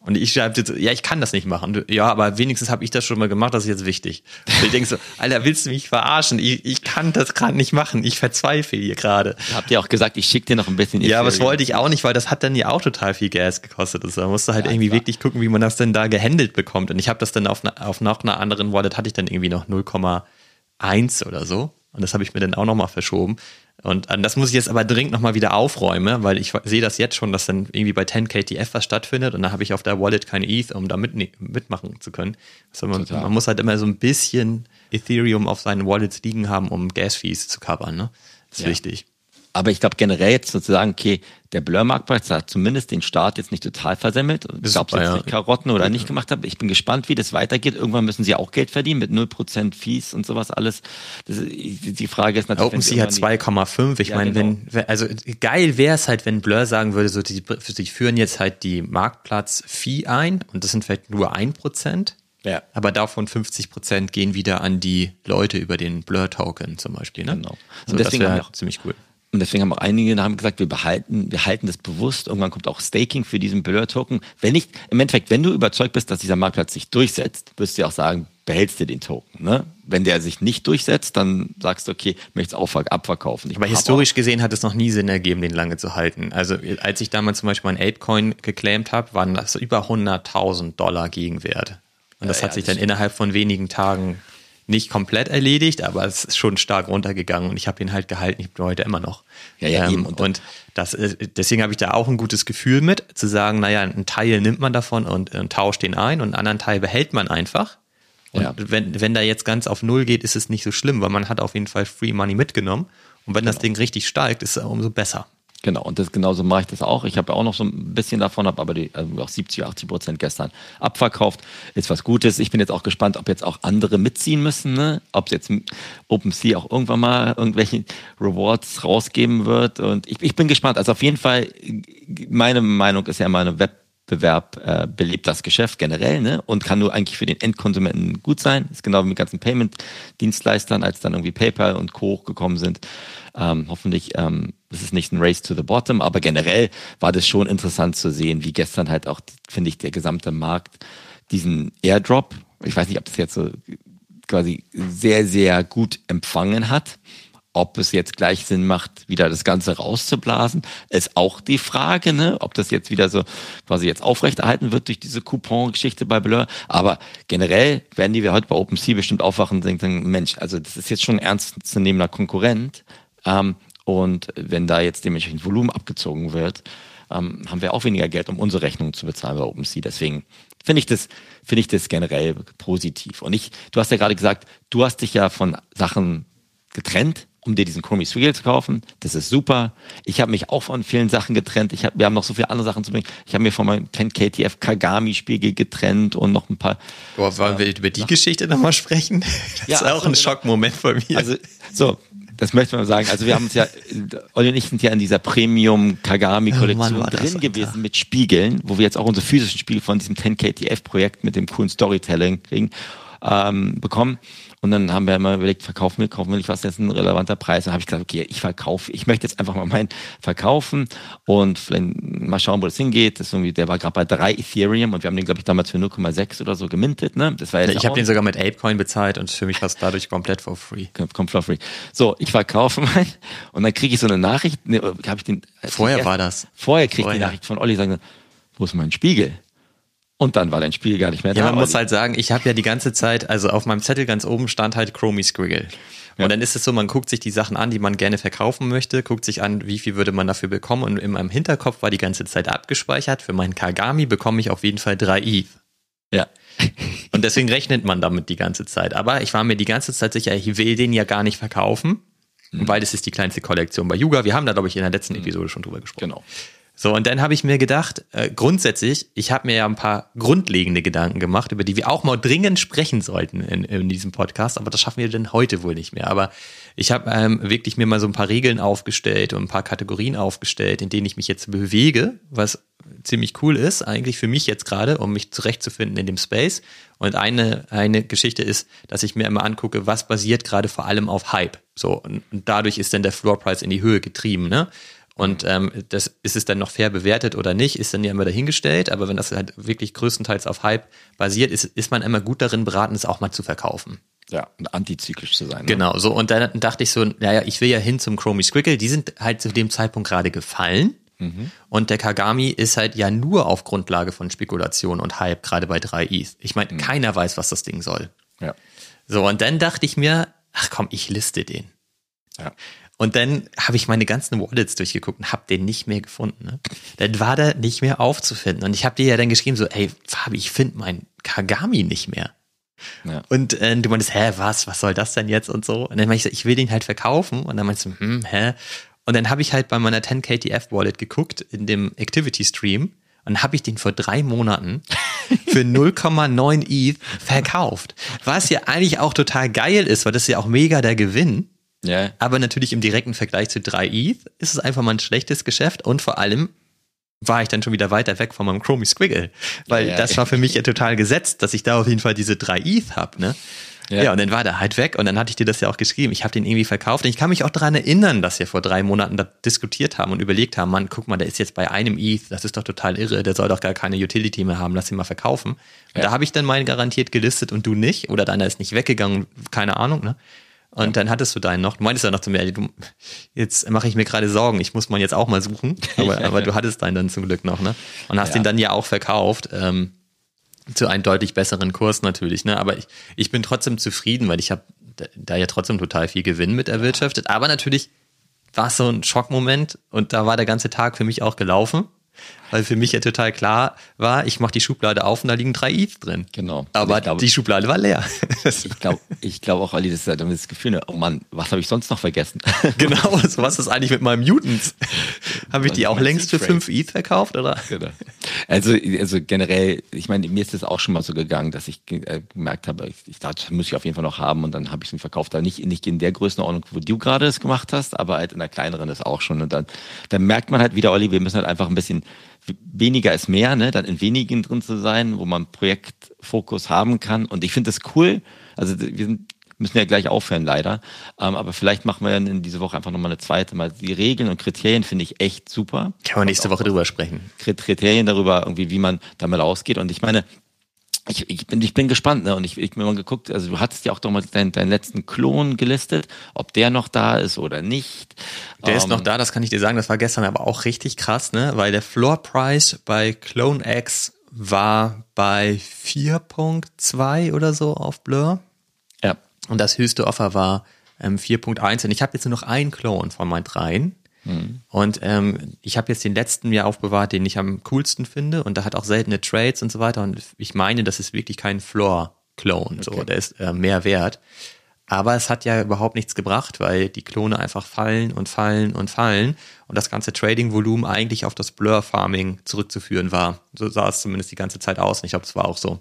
Und ich schreibe jetzt, ja, ich kann das nicht machen. Ja, aber wenigstens habe ich das schon mal gemacht, das ist jetzt wichtig. Und ich denke so, Alter, willst du mich verarschen? Ich, ich kann das gerade nicht machen. Ich verzweifle hier gerade. Habt ihr auch gesagt, ich schicke dir noch ein bisschen. Ja, aber das wollte ich auch nicht, weil das hat dann ja auch total viel Gas gekostet. Also, da musste halt ja, irgendwie klar. wirklich gucken, wie man das denn da gehandelt bekommt. Und ich habe das dann auf, auf noch einer anderen Wallet hatte ich dann irgendwie noch 0,1 oder so. Und das habe ich mir dann auch nochmal verschoben. Und äh, das muss ich jetzt aber dringend nochmal wieder aufräumen, weil ich sehe das jetzt schon, dass dann irgendwie bei 10 KTF was stattfindet und da habe ich auf der Wallet kein ETH, um da mit, mitmachen zu können. Also man, man, muss halt immer so ein bisschen Ethereum auf seinen Wallets liegen haben, um Gas-Fees zu covern. Ne? Das ist ja. wichtig. Aber ich glaube generell jetzt sozusagen, okay, der Blur-Marktplatz hat zumindest den Start jetzt nicht total versemmelt. Ich glaube, jetzt ja. Karotten oder nicht gemacht habe. Ich bin gespannt, wie das weitergeht. Irgendwann müssen sie auch Geld verdienen mit 0% Fees und sowas alles. Das, die Frage ist natürlich. OpenSea hat 2,5. Ich ja, meine, genau. wenn, also geil wäre es halt, wenn Blur sagen würde, so die, sie führen jetzt halt die Marktplatz-Fee ein und das sind vielleicht nur 1%. Ja. Aber davon 50% gehen wieder an die Leute über den Blur-Token zum Beispiel. Ne? Genau. Und so, deswegen das wäre auch ziemlich cool. Und deswegen haben auch einige haben gesagt, wir behalten, wir halten das bewusst. Irgendwann kommt auch Staking für diesen Blur-Token. Wenn nicht, im Endeffekt, wenn du überzeugt bist, dass dieser Marktplatz sich durchsetzt, wirst du ja auch sagen, behältst dir den Token. Ne? Wenn der sich nicht durchsetzt, dann sagst du, okay, möchtest auch abverkaufen. Ich Aber historisch gesehen hat es noch nie Sinn ergeben, den lange zu halten. Also als ich damals zum Beispiel ein Apecoin geclaimed habe, waren das über 100.000 Dollar Gegenwert. Und das ja, hat ja, sich das dann innerhalb von wenigen Tagen nicht komplett erledigt, aber es ist schon stark runtergegangen und ich habe ihn halt gehalten, ich bin heute immer noch. Ja, ja, ähm, und, und das, deswegen habe ich da auch ein gutes Gefühl mit, zu sagen, naja, einen Teil nimmt man davon und, und tauscht den ein und einen anderen Teil behält man einfach. Und ja. wenn, wenn da jetzt ganz auf Null geht, ist es nicht so schlimm, weil man hat auf jeden Fall Free Money mitgenommen. Und wenn genau. das Ding richtig steigt, ist es umso besser. Genau, und das genauso mache ich das auch. Ich habe ja auch noch so ein bisschen davon, habe aber die also auch 70, 80 Prozent gestern abverkauft. Ist was Gutes. Ich bin jetzt auch gespannt, ob jetzt auch andere mitziehen müssen, ne? ob jetzt OpenSea auch irgendwann mal irgendwelche Rewards rausgeben wird. Und ich, ich bin gespannt. Also auf jeden Fall, meine Meinung ist ja immer eine Web Wettbewerb äh, belebt das Geschäft generell ne? und kann nur eigentlich für den Endkonsumenten gut sein. Ist genau wie mit ganzen Payment-Dienstleistern, als dann irgendwie PayPal und Co. hochgekommen sind. Ähm, hoffentlich ähm, ist nicht ein Race to the Bottom, aber generell war das schon interessant zu sehen, wie gestern halt auch, finde ich, der gesamte Markt diesen Airdrop, ich weiß nicht, ob das jetzt so quasi sehr, sehr gut empfangen hat. Ob es jetzt gleich Sinn macht, wieder das Ganze rauszublasen, ist auch die Frage, ne? ob das jetzt wieder so quasi jetzt aufrechterhalten wird durch diese Coupon-Geschichte bei Blur. Aber generell werden die wir heute bei OpenSea bestimmt aufwachen und denken, Mensch, also das ist jetzt schon ein ernstzunehmender Konkurrent. Ähm, und wenn da jetzt dementsprechend Volumen abgezogen wird, ähm, haben wir auch weniger Geld, um unsere Rechnungen zu bezahlen bei OpenSea. Deswegen finde ich das, finde ich das generell positiv. Und ich, du hast ja gerade gesagt, du hast dich ja von Sachen getrennt, um dir diesen Chromie Swiggle zu kaufen. Das ist super. Ich habe mich auch von vielen Sachen getrennt. Ich hab, wir haben noch so viele andere Sachen zu bringen. Ich habe mir von meinem 10 KTF Kagami Spiegel getrennt und noch ein paar. Boah, wollen wir über die Geschichte nochmal sprechen? Das ja, ist auch ein Schockmoment bei mir. Also, so, das möchte man sagen. Also wir haben uns ja, Olli und ich sind ja in dieser Premium Kagami Kollektion oh Mann, drin gewesen mit Spiegeln, wo wir jetzt auch unsere physischen Spiegel von diesem 10 KTF Projekt mit dem coolen Storytelling kriegen, ähm, bekommen. Und dann haben wir immer überlegt, verkaufen wir, kaufen wir nicht, was ist jetzt ein relevanter Preis? Dann habe ich gesagt, okay, ich verkaufe, ich möchte jetzt einfach mal meinen verkaufen und mal schauen, wo das hingeht. Das ist irgendwie, der war gerade bei drei Ethereum und wir haben den, glaube ich, damals für 0,6 oder so gemintet. Ne? Das war jetzt ich habe den sogar mit Apecoin bezahlt und für mich war es dadurch komplett for free. Komplett for free. So, ich verkaufe meinen und dann kriege ich so eine Nachricht, ne, habe ich den. Vorher erst, war das. Vorher kriege ich die Nachricht von Olli, sagen, wo ist mein Spiegel? Und dann war dein Spiel gar nicht mehr da. Ja, man muss halt sagen, ich habe ja die ganze Zeit, also auf meinem Zettel ganz oben stand halt Chromie Squiggle. Und ja. dann ist es so, man guckt sich die Sachen an, die man gerne verkaufen möchte, guckt sich an, wie viel würde man dafür bekommen. Und in meinem Hinterkopf war die ganze Zeit abgespeichert. Für meinen Kagami bekomme ich auf jeden Fall drei ETH. Ja. Und deswegen rechnet man damit die ganze Zeit. Aber ich war mir die ganze Zeit sicher, ich will den ja gar nicht verkaufen, mhm. weil das ist die kleinste Kollektion bei Yuga. Wir haben da, glaube ich, in der letzten mhm. Episode schon drüber gesprochen. Genau. So, und dann habe ich mir gedacht, äh, grundsätzlich, ich habe mir ja ein paar grundlegende Gedanken gemacht, über die wir auch mal dringend sprechen sollten in, in diesem Podcast, aber das schaffen wir denn heute wohl nicht mehr. Aber ich habe ähm, wirklich mir mal so ein paar Regeln aufgestellt und ein paar Kategorien aufgestellt, in denen ich mich jetzt bewege, was ziemlich cool ist, eigentlich für mich jetzt gerade, um mich zurechtzufinden in dem Space. Und eine, eine Geschichte ist, dass ich mir immer angucke, was basiert gerade vor allem auf Hype. So, und, und dadurch ist dann der Floor Price in die Höhe getrieben, ne? Und ähm, das ist es dann noch fair bewertet oder nicht, ist dann ja immer dahingestellt. Aber wenn das halt wirklich größtenteils auf Hype basiert, ist, ist man immer gut darin beraten, es auch mal zu verkaufen. Ja, und antizyklisch zu sein. Ne? Genau, so. Und dann dachte ich so, naja, ich will ja hin zum Chromie Squiggle. Die sind halt zu dem Zeitpunkt gerade gefallen. Mhm. Und der Kagami ist halt ja nur auf Grundlage von Spekulation und Hype, gerade bei 3 ETH. Ich meine, mhm. keiner weiß, was das Ding soll. Ja. So, und dann dachte ich mir, ach komm, ich liste den. Ja. Und dann habe ich meine ganzen Wallets durchgeguckt und habe den nicht mehr gefunden. Ne? Dann war der nicht mehr aufzufinden. Und ich habe dir ja dann geschrieben so, ey, Fabi, ich finde meinen Kagami nicht mehr. Ja. Und äh, du meintest, hä, was, was soll das denn jetzt und so? Und dann meinte ich so, ich will den halt verkaufen. Und dann meinst du, hm, hä? Und dann habe ich halt bei meiner 10KTF Wallet geguckt in dem Activity Stream und habe ich den vor drei Monaten für 0,9 ETH verkauft. Was ja eigentlich auch total geil ist, weil das ist ja auch mega der Gewinn. Ja. Aber natürlich im direkten Vergleich zu 3 ETH ist es einfach mal ein schlechtes Geschäft und vor allem war ich dann schon wieder weiter weg von meinem Chromie Squiggle, weil ja, das war für mich ja total gesetzt, dass ich da auf jeden Fall diese 3 ETH hab, ne? Ja. ja, und dann war der halt weg und dann hatte ich dir das ja auch geschrieben. Ich habe den irgendwie verkauft und ich kann mich auch daran erinnern, dass wir vor drei Monaten da diskutiert haben und überlegt haben, Mann, guck mal, der ist jetzt bei einem ETH, das ist doch total irre, der soll doch gar keine Utility mehr haben, lass ihn mal verkaufen. Und ja. da habe ich dann meinen garantiert gelistet und du nicht oder deiner ist nicht weggegangen, keine Ahnung, ne? Und ja. dann hattest du deinen noch. Du meintest ja noch zu mir, du, jetzt mache ich mir gerade Sorgen, ich muss man jetzt auch mal suchen. Aber, aber du hattest deinen dann zum Glück noch, ne? Und hast ja. ihn dann ja auch verkauft. Ähm, zu einem deutlich besseren Kurs natürlich, ne? Aber ich, ich bin trotzdem zufrieden, weil ich habe da ja trotzdem total viel Gewinn mit erwirtschaftet. Aber natürlich war es so ein Schockmoment und da war der ganze Tag für mich auch gelaufen weil für mich ja total klar war, ich mache die Schublade auf und da liegen drei ETH drin. Genau. Aber glaub, die Schublade war leer. ich glaube ich glaub auch, Ali, das ist halt das Gefühl, oh Mann, was habe ich sonst noch vergessen? genau, so was ist eigentlich mit meinem Mutants? Habe ich die auch längst für 5 ETH verkauft, oder? Genau. Also, also generell, ich meine, mir ist es auch schon mal so gegangen, dass ich äh, gemerkt habe, ich, ich dachte, das muss ich auf jeden Fall noch haben und dann habe ich es verkauft. Da nicht, nicht in der Größenordnung, wo du gerade es gemacht hast, aber halt in der kleineren ist auch schon. Und dann, dann merkt man halt wieder, Olli, wir müssen halt einfach ein bisschen weniger ist mehr, ne? dann in wenigen drin zu sein, wo man Projektfokus haben kann. Und ich finde das cool. Also wir sind müssen ja gleich aufhören, leider. Ähm, aber vielleicht machen wir in diese Woche einfach nochmal eine zweite. Mal die Regeln und Kriterien finde ich echt super. Kann man nächste Woche drüber sprechen. Kriterien darüber, irgendwie, wie man damit ausgeht. Und ich meine, ich, ich, bin, ich bin gespannt, ne? Und ich, ich bin mal geguckt, also du hattest ja auch doch mal deinen, deinen letzten Klon gelistet, ob der noch da ist oder nicht. Der ähm, ist noch ähm, da, das kann ich dir sagen. Das war gestern aber auch richtig krass, ne? Weil der Floor Price bei Clone X war bei 4.2 oder so auf Blur. Ja. Und das höchste Offer war ähm, 4.1. Und ich habe jetzt nur noch einen Clone von meinen dreien. Mhm. Und ähm, ich habe jetzt den letzten mir aufbewahrt, den ich am coolsten finde. Und da hat auch seltene Trades und so weiter. Und ich meine, das ist wirklich kein Floor-Clone. Okay. So, der ist äh, mehr wert. Aber es hat ja überhaupt nichts gebracht, weil die Klone einfach fallen und fallen und fallen und das ganze Trading-Volumen eigentlich auf das Blur-Farming zurückzuführen war. So sah es zumindest die ganze Zeit aus und ich glaube, es war auch so.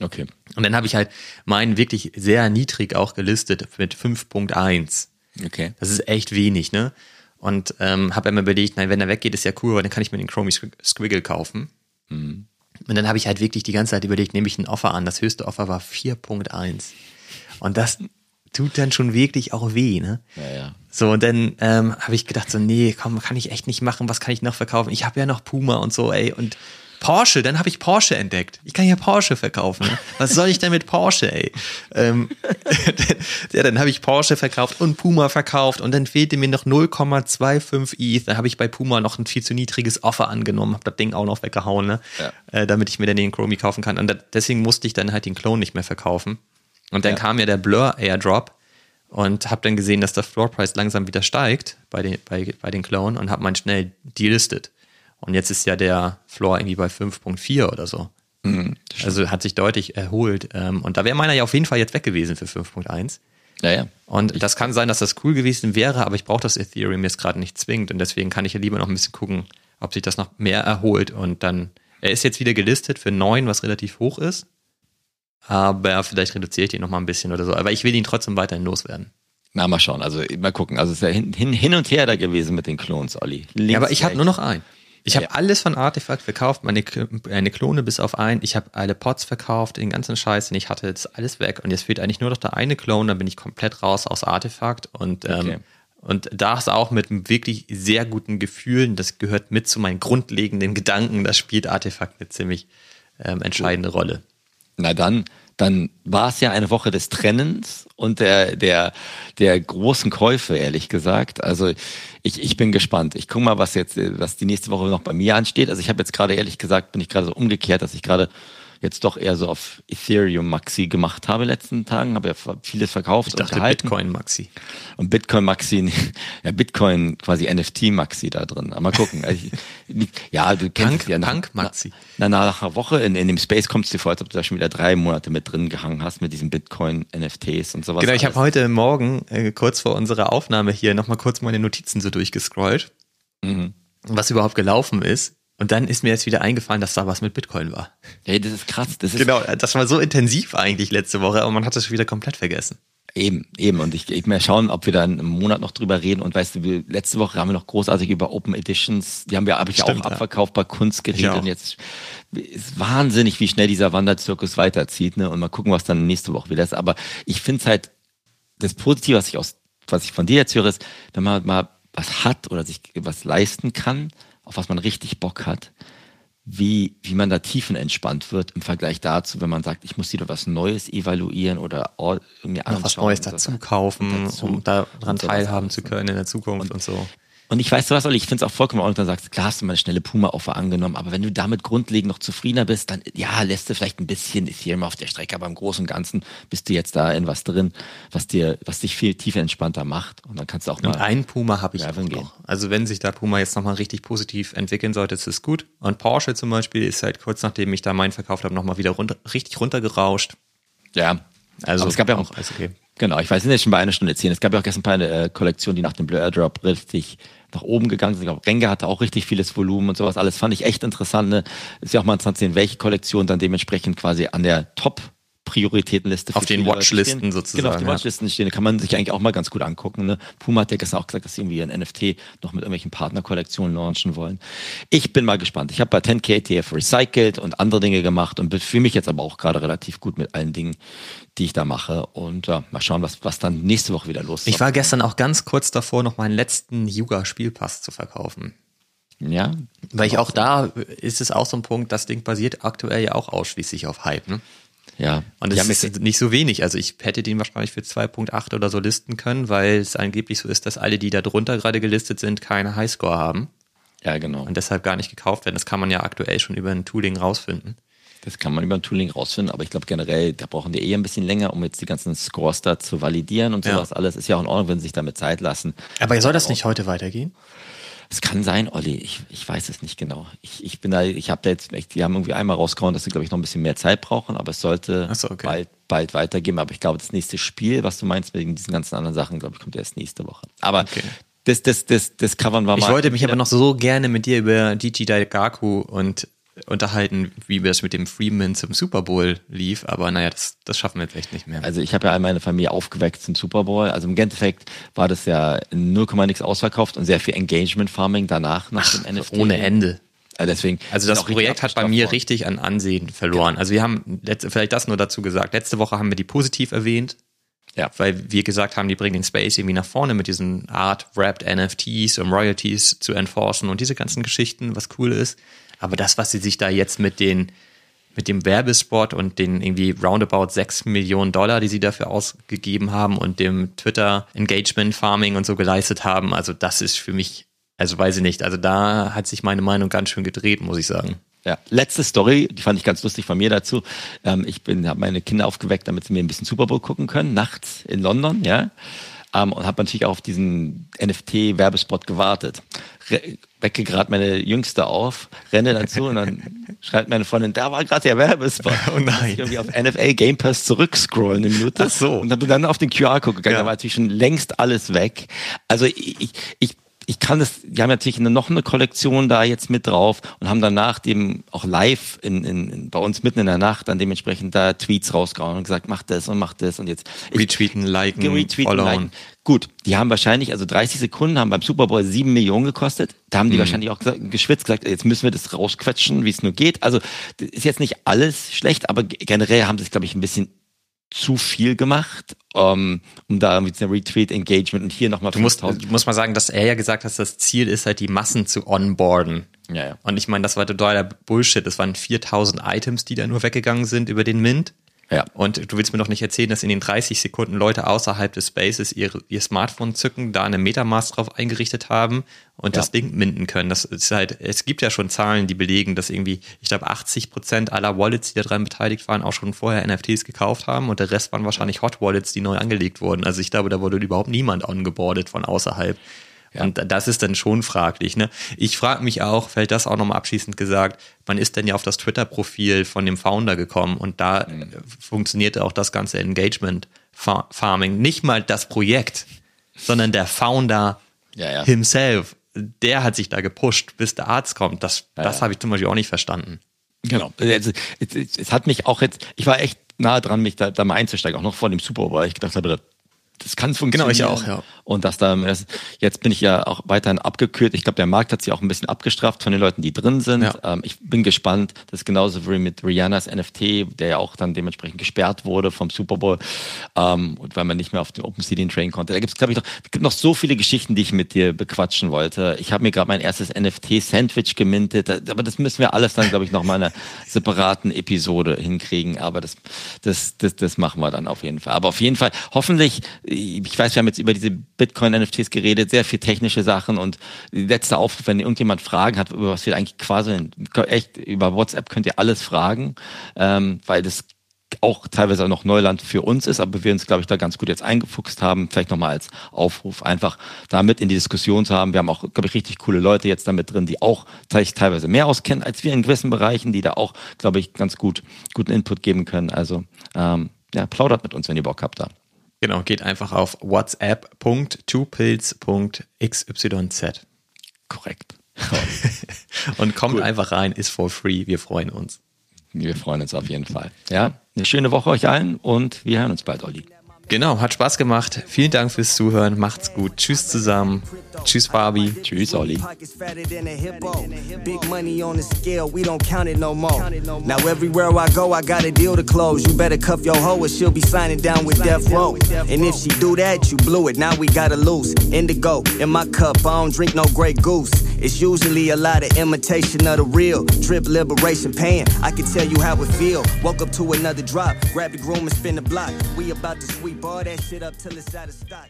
Okay. Und dann habe ich halt meinen wirklich sehr niedrig auch gelistet mit 5.1. Okay. Das ist echt wenig, ne? Und ähm, habe immer überlegt, nein, wenn er weggeht, ist ja cool, weil dann kann ich mir den Chromie Squiggle kaufen. Mhm. Und dann habe ich halt wirklich die ganze Zeit überlegt, nehme ich ein Offer an. Das höchste Offer war 4.1. Und das tut dann schon wirklich auch weh, ne? Ja, ja. So, und dann ähm, habe ich gedacht, so, nee, komm, kann ich echt nicht machen, was kann ich noch verkaufen? Ich habe ja noch Puma und so, ey. Und Porsche, dann habe ich Porsche entdeckt. Ich kann ja Porsche verkaufen. Was soll ich denn mit Porsche, ey? Ähm, ja, dann habe ich Porsche verkauft und Puma verkauft und dann fehlte mir noch 0,25 ETH. Dann habe ich bei Puma noch ein viel zu niedriges Offer angenommen, habe das Ding auch noch weggehauen, ne? Ja. Äh, damit ich mir dann den Chromie kaufen kann. Und deswegen musste ich dann halt den Clone nicht mehr verkaufen. Und dann ja. kam ja der Blur Airdrop und habe dann gesehen, dass der Floor Price langsam wieder steigt bei den, bei, bei den Clone und habe meinen schnell delistet. Und jetzt ist ja der Floor irgendwie bei 5.4 oder so. Mhm, also hat sich deutlich erholt. Ähm, und da wäre meiner ja auf jeden Fall jetzt weg gewesen für 5.1. Ja, ja. Und ich das kann sein, dass das cool gewesen wäre, aber ich brauche das Ethereum jetzt gerade nicht zwingend. Und deswegen kann ich ja lieber noch ein bisschen gucken, ob sich das noch mehr erholt. Und dann, er ist jetzt wieder gelistet für 9, was relativ hoch ist. Aber vielleicht reduziere ich den noch mal ein bisschen oder so. Aber ich will ihn trotzdem weiterhin loswerden. Na, mal schauen. Also mal gucken. Also es ist ja hin, hin und her da gewesen mit den Clones, Olli. Links, ja, aber ich habe nur noch einen. Ich habe ja. alles von Artefakt verkauft, meine, meine Klone bis auf einen. Ich habe alle Pots verkauft, den ganzen Scheiß, den ich hatte, jetzt alles weg. Und jetzt fehlt eigentlich nur noch der eine Klon, dann bin ich komplett raus aus Artefakt. Und, ähm, okay. ähm, und da ist auch mit wirklich sehr guten Gefühl, das gehört mit zu meinen grundlegenden Gedanken, das spielt Artefakt eine ziemlich ähm, entscheidende Rolle. Na dann, dann war es ja eine Woche des Trennens und der, der, der großen Käufe, ehrlich gesagt. Also ich, ich bin gespannt. Ich gucke mal, was jetzt, was die nächste Woche noch bei mir ansteht. Also ich habe jetzt gerade ehrlich gesagt, bin ich gerade so umgekehrt, dass ich gerade jetzt doch eher so auf Ethereum Maxi gemacht habe letzten Tagen, habe ja vieles verkauft ich dachte und gehalten. Bitcoin Maxi. Und Bitcoin Maxi, ja Bitcoin quasi NFT Maxi da drin. Aber mal gucken. Also ja, du kennst Punk, ja nach, Punk Maxi. Na, nach einer Woche in, in dem Space kommst du dir vor, als ob du da schon wieder drei Monate mit drin gehangen hast mit diesen Bitcoin NFTs und sowas. Genau, ich habe heute Morgen äh, kurz vor unserer Aufnahme hier nochmal kurz meine Notizen so durchgescrollt. Mhm. Was überhaupt gelaufen ist. Und dann ist mir jetzt wieder eingefallen, dass da was mit Bitcoin war. Ja, das ist krass. Das ist genau, das war so intensiv eigentlich letzte Woche, aber man hat es schon wieder komplett vergessen. Eben, eben. Und ich, ich mal schauen, ob wir dann im Monat noch drüber reden. Und weißt du, wir, letzte Woche haben wir noch großartig über Open Editions, die haben wir, habe ich Stimmt, auch abverkauft bei Kunst geredet. Und jetzt ist wahnsinnig, wie schnell dieser Wanderzirkus weiterzieht. Ne? Und mal gucken, was dann nächste Woche wieder ist. Aber ich finde es halt, das Positive, was ich aus, was ich von dir jetzt höre, ist, wenn man mal was hat oder sich was leisten kann, auf was man richtig Bock hat, wie, wie man da tiefenentspannt wird im Vergleich dazu, wenn man sagt, ich muss wieder was Neues evaluieren oder irgendwie Noch was Neues dazu kaufen, dazu, um daran teilhaben zu können in der Zukunft und, und so. Und ich weiß, was soll ich finde es auch vollkommen ordentlich, dann sagst du, klar hast du mal eine schnelle Puma-Offer angenommen, aber wenn du damit grundlegend noch zufriedener bist, dann ja, lässt du vielleicht ein bisschen Ethereum auf der Strecke, aber im Großen und Ganzen bist du jetzt da in was drin, was dir, was dich viel tiefer entspannter macht. Und dann kannst du auch mal. Und einen Puma habe ich auch noch. Also wenn sich da Puma jetzt nochmal richtig positiv entwickeln sollte, ist es gut. Und Porsche zum Beispiel ist halt kurz nachdem ich da meinen verkauft habe, nochmal wieder runter, richtig runtergerauscht. Ja. Also aber es gab ja auch, okay. Genau, ich weiß nicht, schon bei einer Stunde zehn. Es gab ja auch gestern ein paar äh, Kollektionen, die nach dem Blur Airdrop richtig nach oben gegangen sind. Ich glaube, Renge hatte auch richtig vieles Volumen und sowas. Alles fand ich echt interessant. Ne? Ist ja auch mal interessant zu sehen, welche Kollektion dann dementsprechend quasi an der Top Prioritätenliste. Auf den Watchlisten sozusagen. Genau, auf den Watchlisten stehen. Da kann man sich eigentlich auch mal ganz gut angucken. Ne? Puma hat ja gestern auch gesagt, dass sie irgendwie ein NFT noch mit irgendwelchen Partnerkollektionen launchen wollen. Ich bin mal gespannt. Ich habe bei 10K ETF recycelt und andere Dinge gemacht und fühle mich jetzt aber auch gerade relativ gut mit allen Dingen, die ich da mache. Und ja, mal schauen, was, was dann nächste Woche wieder los ist. Ich war gestern auch ganz kurz davor, noch meinen letzten Yuga-Spielpass zu verkaufen. Ja. Weil ich auch da ist es auch so ein Punkt, das Ding basiert aktuell ja auch ausschließlich auf Hype, ne? Ja. Und es ist nicht so wenig. Also ich hätte den wahrscheinlich für 2.8 oder so listen können, weil es angeblich so ist, dass alle, die da drunter gerade gelistet sind, keine Highscore haben. Ja, genau. Und deshalb gar nicht gekauft werden. Das kann man ja aktuell schon über ein Tooling rausfinden. Das kann man über ein Tooling rausfinden, aber ich glaube generell, da brauchen die eh ein bisschen länger, um jetzt die ganzen Scores da zu validieren und sowas ja. alles. Ist ja auch in Ordnung, wenn sie sich damit Zeit lassen. Aber soll das nicht heute weitergehen? Es kann sein, Olli, ich, ich weiß es nicht genau. Ich, ich bin da, ich habe da jetzt echt, die haben irgendwie einmal rausgehauen, dass sie, glaube ich, noch ein bisschen mehr Zeit brauchen, aber es sollte so, okay. bald, bald weitergehen. Aber ich glaube, das nächste Spiel, was du meinst, wegen diesen ganzen anderen Sachen, glaube ich, kommt erst nächste Woche. Aber okay. das, das, das, das Covern war mal. Ich wollte mich aber noch so gerne mit dir über Gigi Daigaku und unterhalten, wie das mit dem Freeman zum Super Bowl lief, aber naja, das, das schaffen wir vielleicht nicht mehr. Also ich habe ja all meine Familie aufgeweckt zum Super Bowl. Also im Endeffekt war das ja 0, nix ausverkauft und sehr viel Engagement Farming danach nach Ach, dem NFT. Ohne Ende. Also deswegen. Also das Projekt hat bei mir worden. richtig an Ansehen verloren. Genau. Also wir haben letzte, vielleicht das nur dazu gesagt. Letzte Woche haben wir die positiv erwähnt. Ja. Weil wir gesagt haben, die bringen den Space irgendwie nach vorne mit diesen Art Wrapped NFTs, um Royalties zu enforcen und diese ganzen Geschichten, was cool ist. Aber das, was sie sich da jetzt mit den mit dem Werbespot und den irgendwie roundabout 6 Millionen Dollar, die sie dafür ausgegeben haben und dem Twitter Engagement Farming und so geleistet haben, also das ist für mich, also weiß ich nicht, also da hat sich meine Meinung ganz schön gedreht, muss ich sagen. Ja, letzte Story, die fand ich ganz lustig von mir dazu. Ähm, ich bin, habe meine Kinder aufgeweckt, damit sie mir ein bisschen Super Bowl gucken können, nachts in London, ja. Ähm, und habe natürlich auch auf diesen NFT-Werbespot gewartet. Re wecke gerade meine Jüngste auf, renne dazu und dann schreibt meine Freundin, da war gerade der Werbespot. Oh nein. Ich irgendwie auf NFL Game Pass zurückscrollen eine Minute. Ach so. Und dann bin dann auf den QR-Code gegangen, ja. da war natürlich schon längst alles weg. Also ich, ich ich kann das, die haben natürlich eine, noch eine Kollektion da jetzt mit drauf und haben danach dem auch live in, in, in, bei uns mitten in der Nacht dann dementsprechend da Tweets rausgehauen und gesagt, mach das und mach das und jetzt. Retweeten, liken, retweeten, followen. Liken. Gut, die haben wahrscheinlich, also 30 Sekunden haben beim Super Bowl sieben Millionen gekostet. Da haben die mhm. wahrscheinlich auch gesagt, geschwitzt, gesagt, jetzt müssen wir das rausquetschen, wie es nur geht. Also ist jetzt nicht alles schlecht, aber generell haben sie es, glaube ich, ein bisschen zu viel gemacht, um, um da mit einem Retweet, Engagement und hier nochmal. Du musst, du musst mal sagen, dass er ja gesagt hat, das Ziel ist halt, die Massen zu onboarden. Ja, ja. Und ich meine, das war totaler Bullshit. Das waren 4000 Items, die da nur weggegangen sind über den Mint. Ja. Und du willst mir doch nicht erzählen, dass in den 30 Sekunden Leute außerhalb des Spaces ihr, ihr Smartphone zücken, da eine Metamask drauf eingerichtet haben und ja. das Ding minden können. Das ist halt, es gibt ja schon Zahlen, die belegen, dass irgendwie, ich glaube, 80 Prozent aller Wallets, die daran beteiligt waren, auch schon vorher NFTs gekauft haben und der Rest waren wahrscheinlich Hot Wallets, die neu angelegt wurden. Also ich glaube, da wurde überhaupt niemand ongeboardet von außerhalb. Ja. Und das ist dann schon fraglich. Ne? Ich frage mich auch, fällt das auch nochmal abschließend gesagt, man ist denn ja auf das Twitter-Profil von dem Founder gekommen und da mhm. funktionierte auch das ganze Engagement Farming. Nicht mal das Projekt, sondern der Founder ja, ja. himself. Der hat sich da gepusht, bis der Arzt kommt. Das, das habe ich zum Beispiel auch nicht verstanden. Genau. Es, es, es, hat mich auch jetzt, ich war echt nahe dran, mich da, da mal einzusteigen, auch noch vor dem Super Bowl, weil ich gedacht habe, das kann funktionieren. Genau, ich auch, ja. Und dass da, jetzt bin ich ja auch weiterhin abgekürt. Ich glaube, der Markt hat sich auch ein bisschen abgestraft von den Leuten, die drin sind. Ja. Ähm, ich bin gespannt. Das ist genauso wie mit Rihannas NFT, der ja auch dann dementsprechend gesperrt wurde vom Super Bowl, ähm, und weil man nicht mehr auf den OpenSea trainen konnte. Da gibt es, glaube ich, noch, gibt noch so viele Geschichten, die ich mit dir bequatschen wollte. Ich habe mir gerade mein erstes NFT-Sandwich gemintet, aber das müssen wir alles dann, glaube ich, noch mal in einer separaten Episode hinkriegen. Aber das, das, das, das machen wir dann auf jeden Fall. Aber auf jeden Fall, hoffentlich ich weiß, wir haben jetzt über diese Bitcoin-NFTs geredet, sehr viel technische Sachen und letzter Aufruf, wenn irgendjemand Fragen hat, über was wir eigentlich quasi, echt, über WhatsApp könnt ihr alles fragen, ähm, weil das auch teilweise noch Neuland für uns ist, aber wir uns, glaube ich, da ganz gut jetzt eingefuchst haben. Vielleicht nochmal als Aufruf, einfach damit in die Diskussion zu haben. Wir haben auch, glaube ich, richtig coole Leute jetzt damit drin, die auch teilweise mehr auskennen als wir in gewissen Bereichen, die da auch, glaube ich, ganz gut guten Input geben können. Also ähm, ja, plaudert mit uns, wenn ihr Bock habt da. Genau, geht einfach auf whatsapp.twopills.xyz. Korrekt. und kommt cool. einfach rein, ist for free. Wir freuen uns. Wir freuen uns auf jeden Fall. Ja, eine schöne Woche euch allen und wir hören uns bald, Olli. Genau, hat Spaß gemacht. Vielen Dank fürs Zuhören. Macht's gut. Tschüss zusammen. Tschüss, Fabi. Tschüss, Olli. Big money on the scale, we don't count it no more. Now everywhere I go, I got a deal to close. You better cuff your hoe or she'll be signing down with Death Row. And if she do that, you blew it. Now we gotta lose. Indigo in my cup, I don't drink no Grey Goose. It's usually a lot of imitation of the real. Drip liberation pain. I can tell you how it feel. Woke up to another drop. Grab the groom and spin the block. We about to sweep all that shit up till it's out of stock.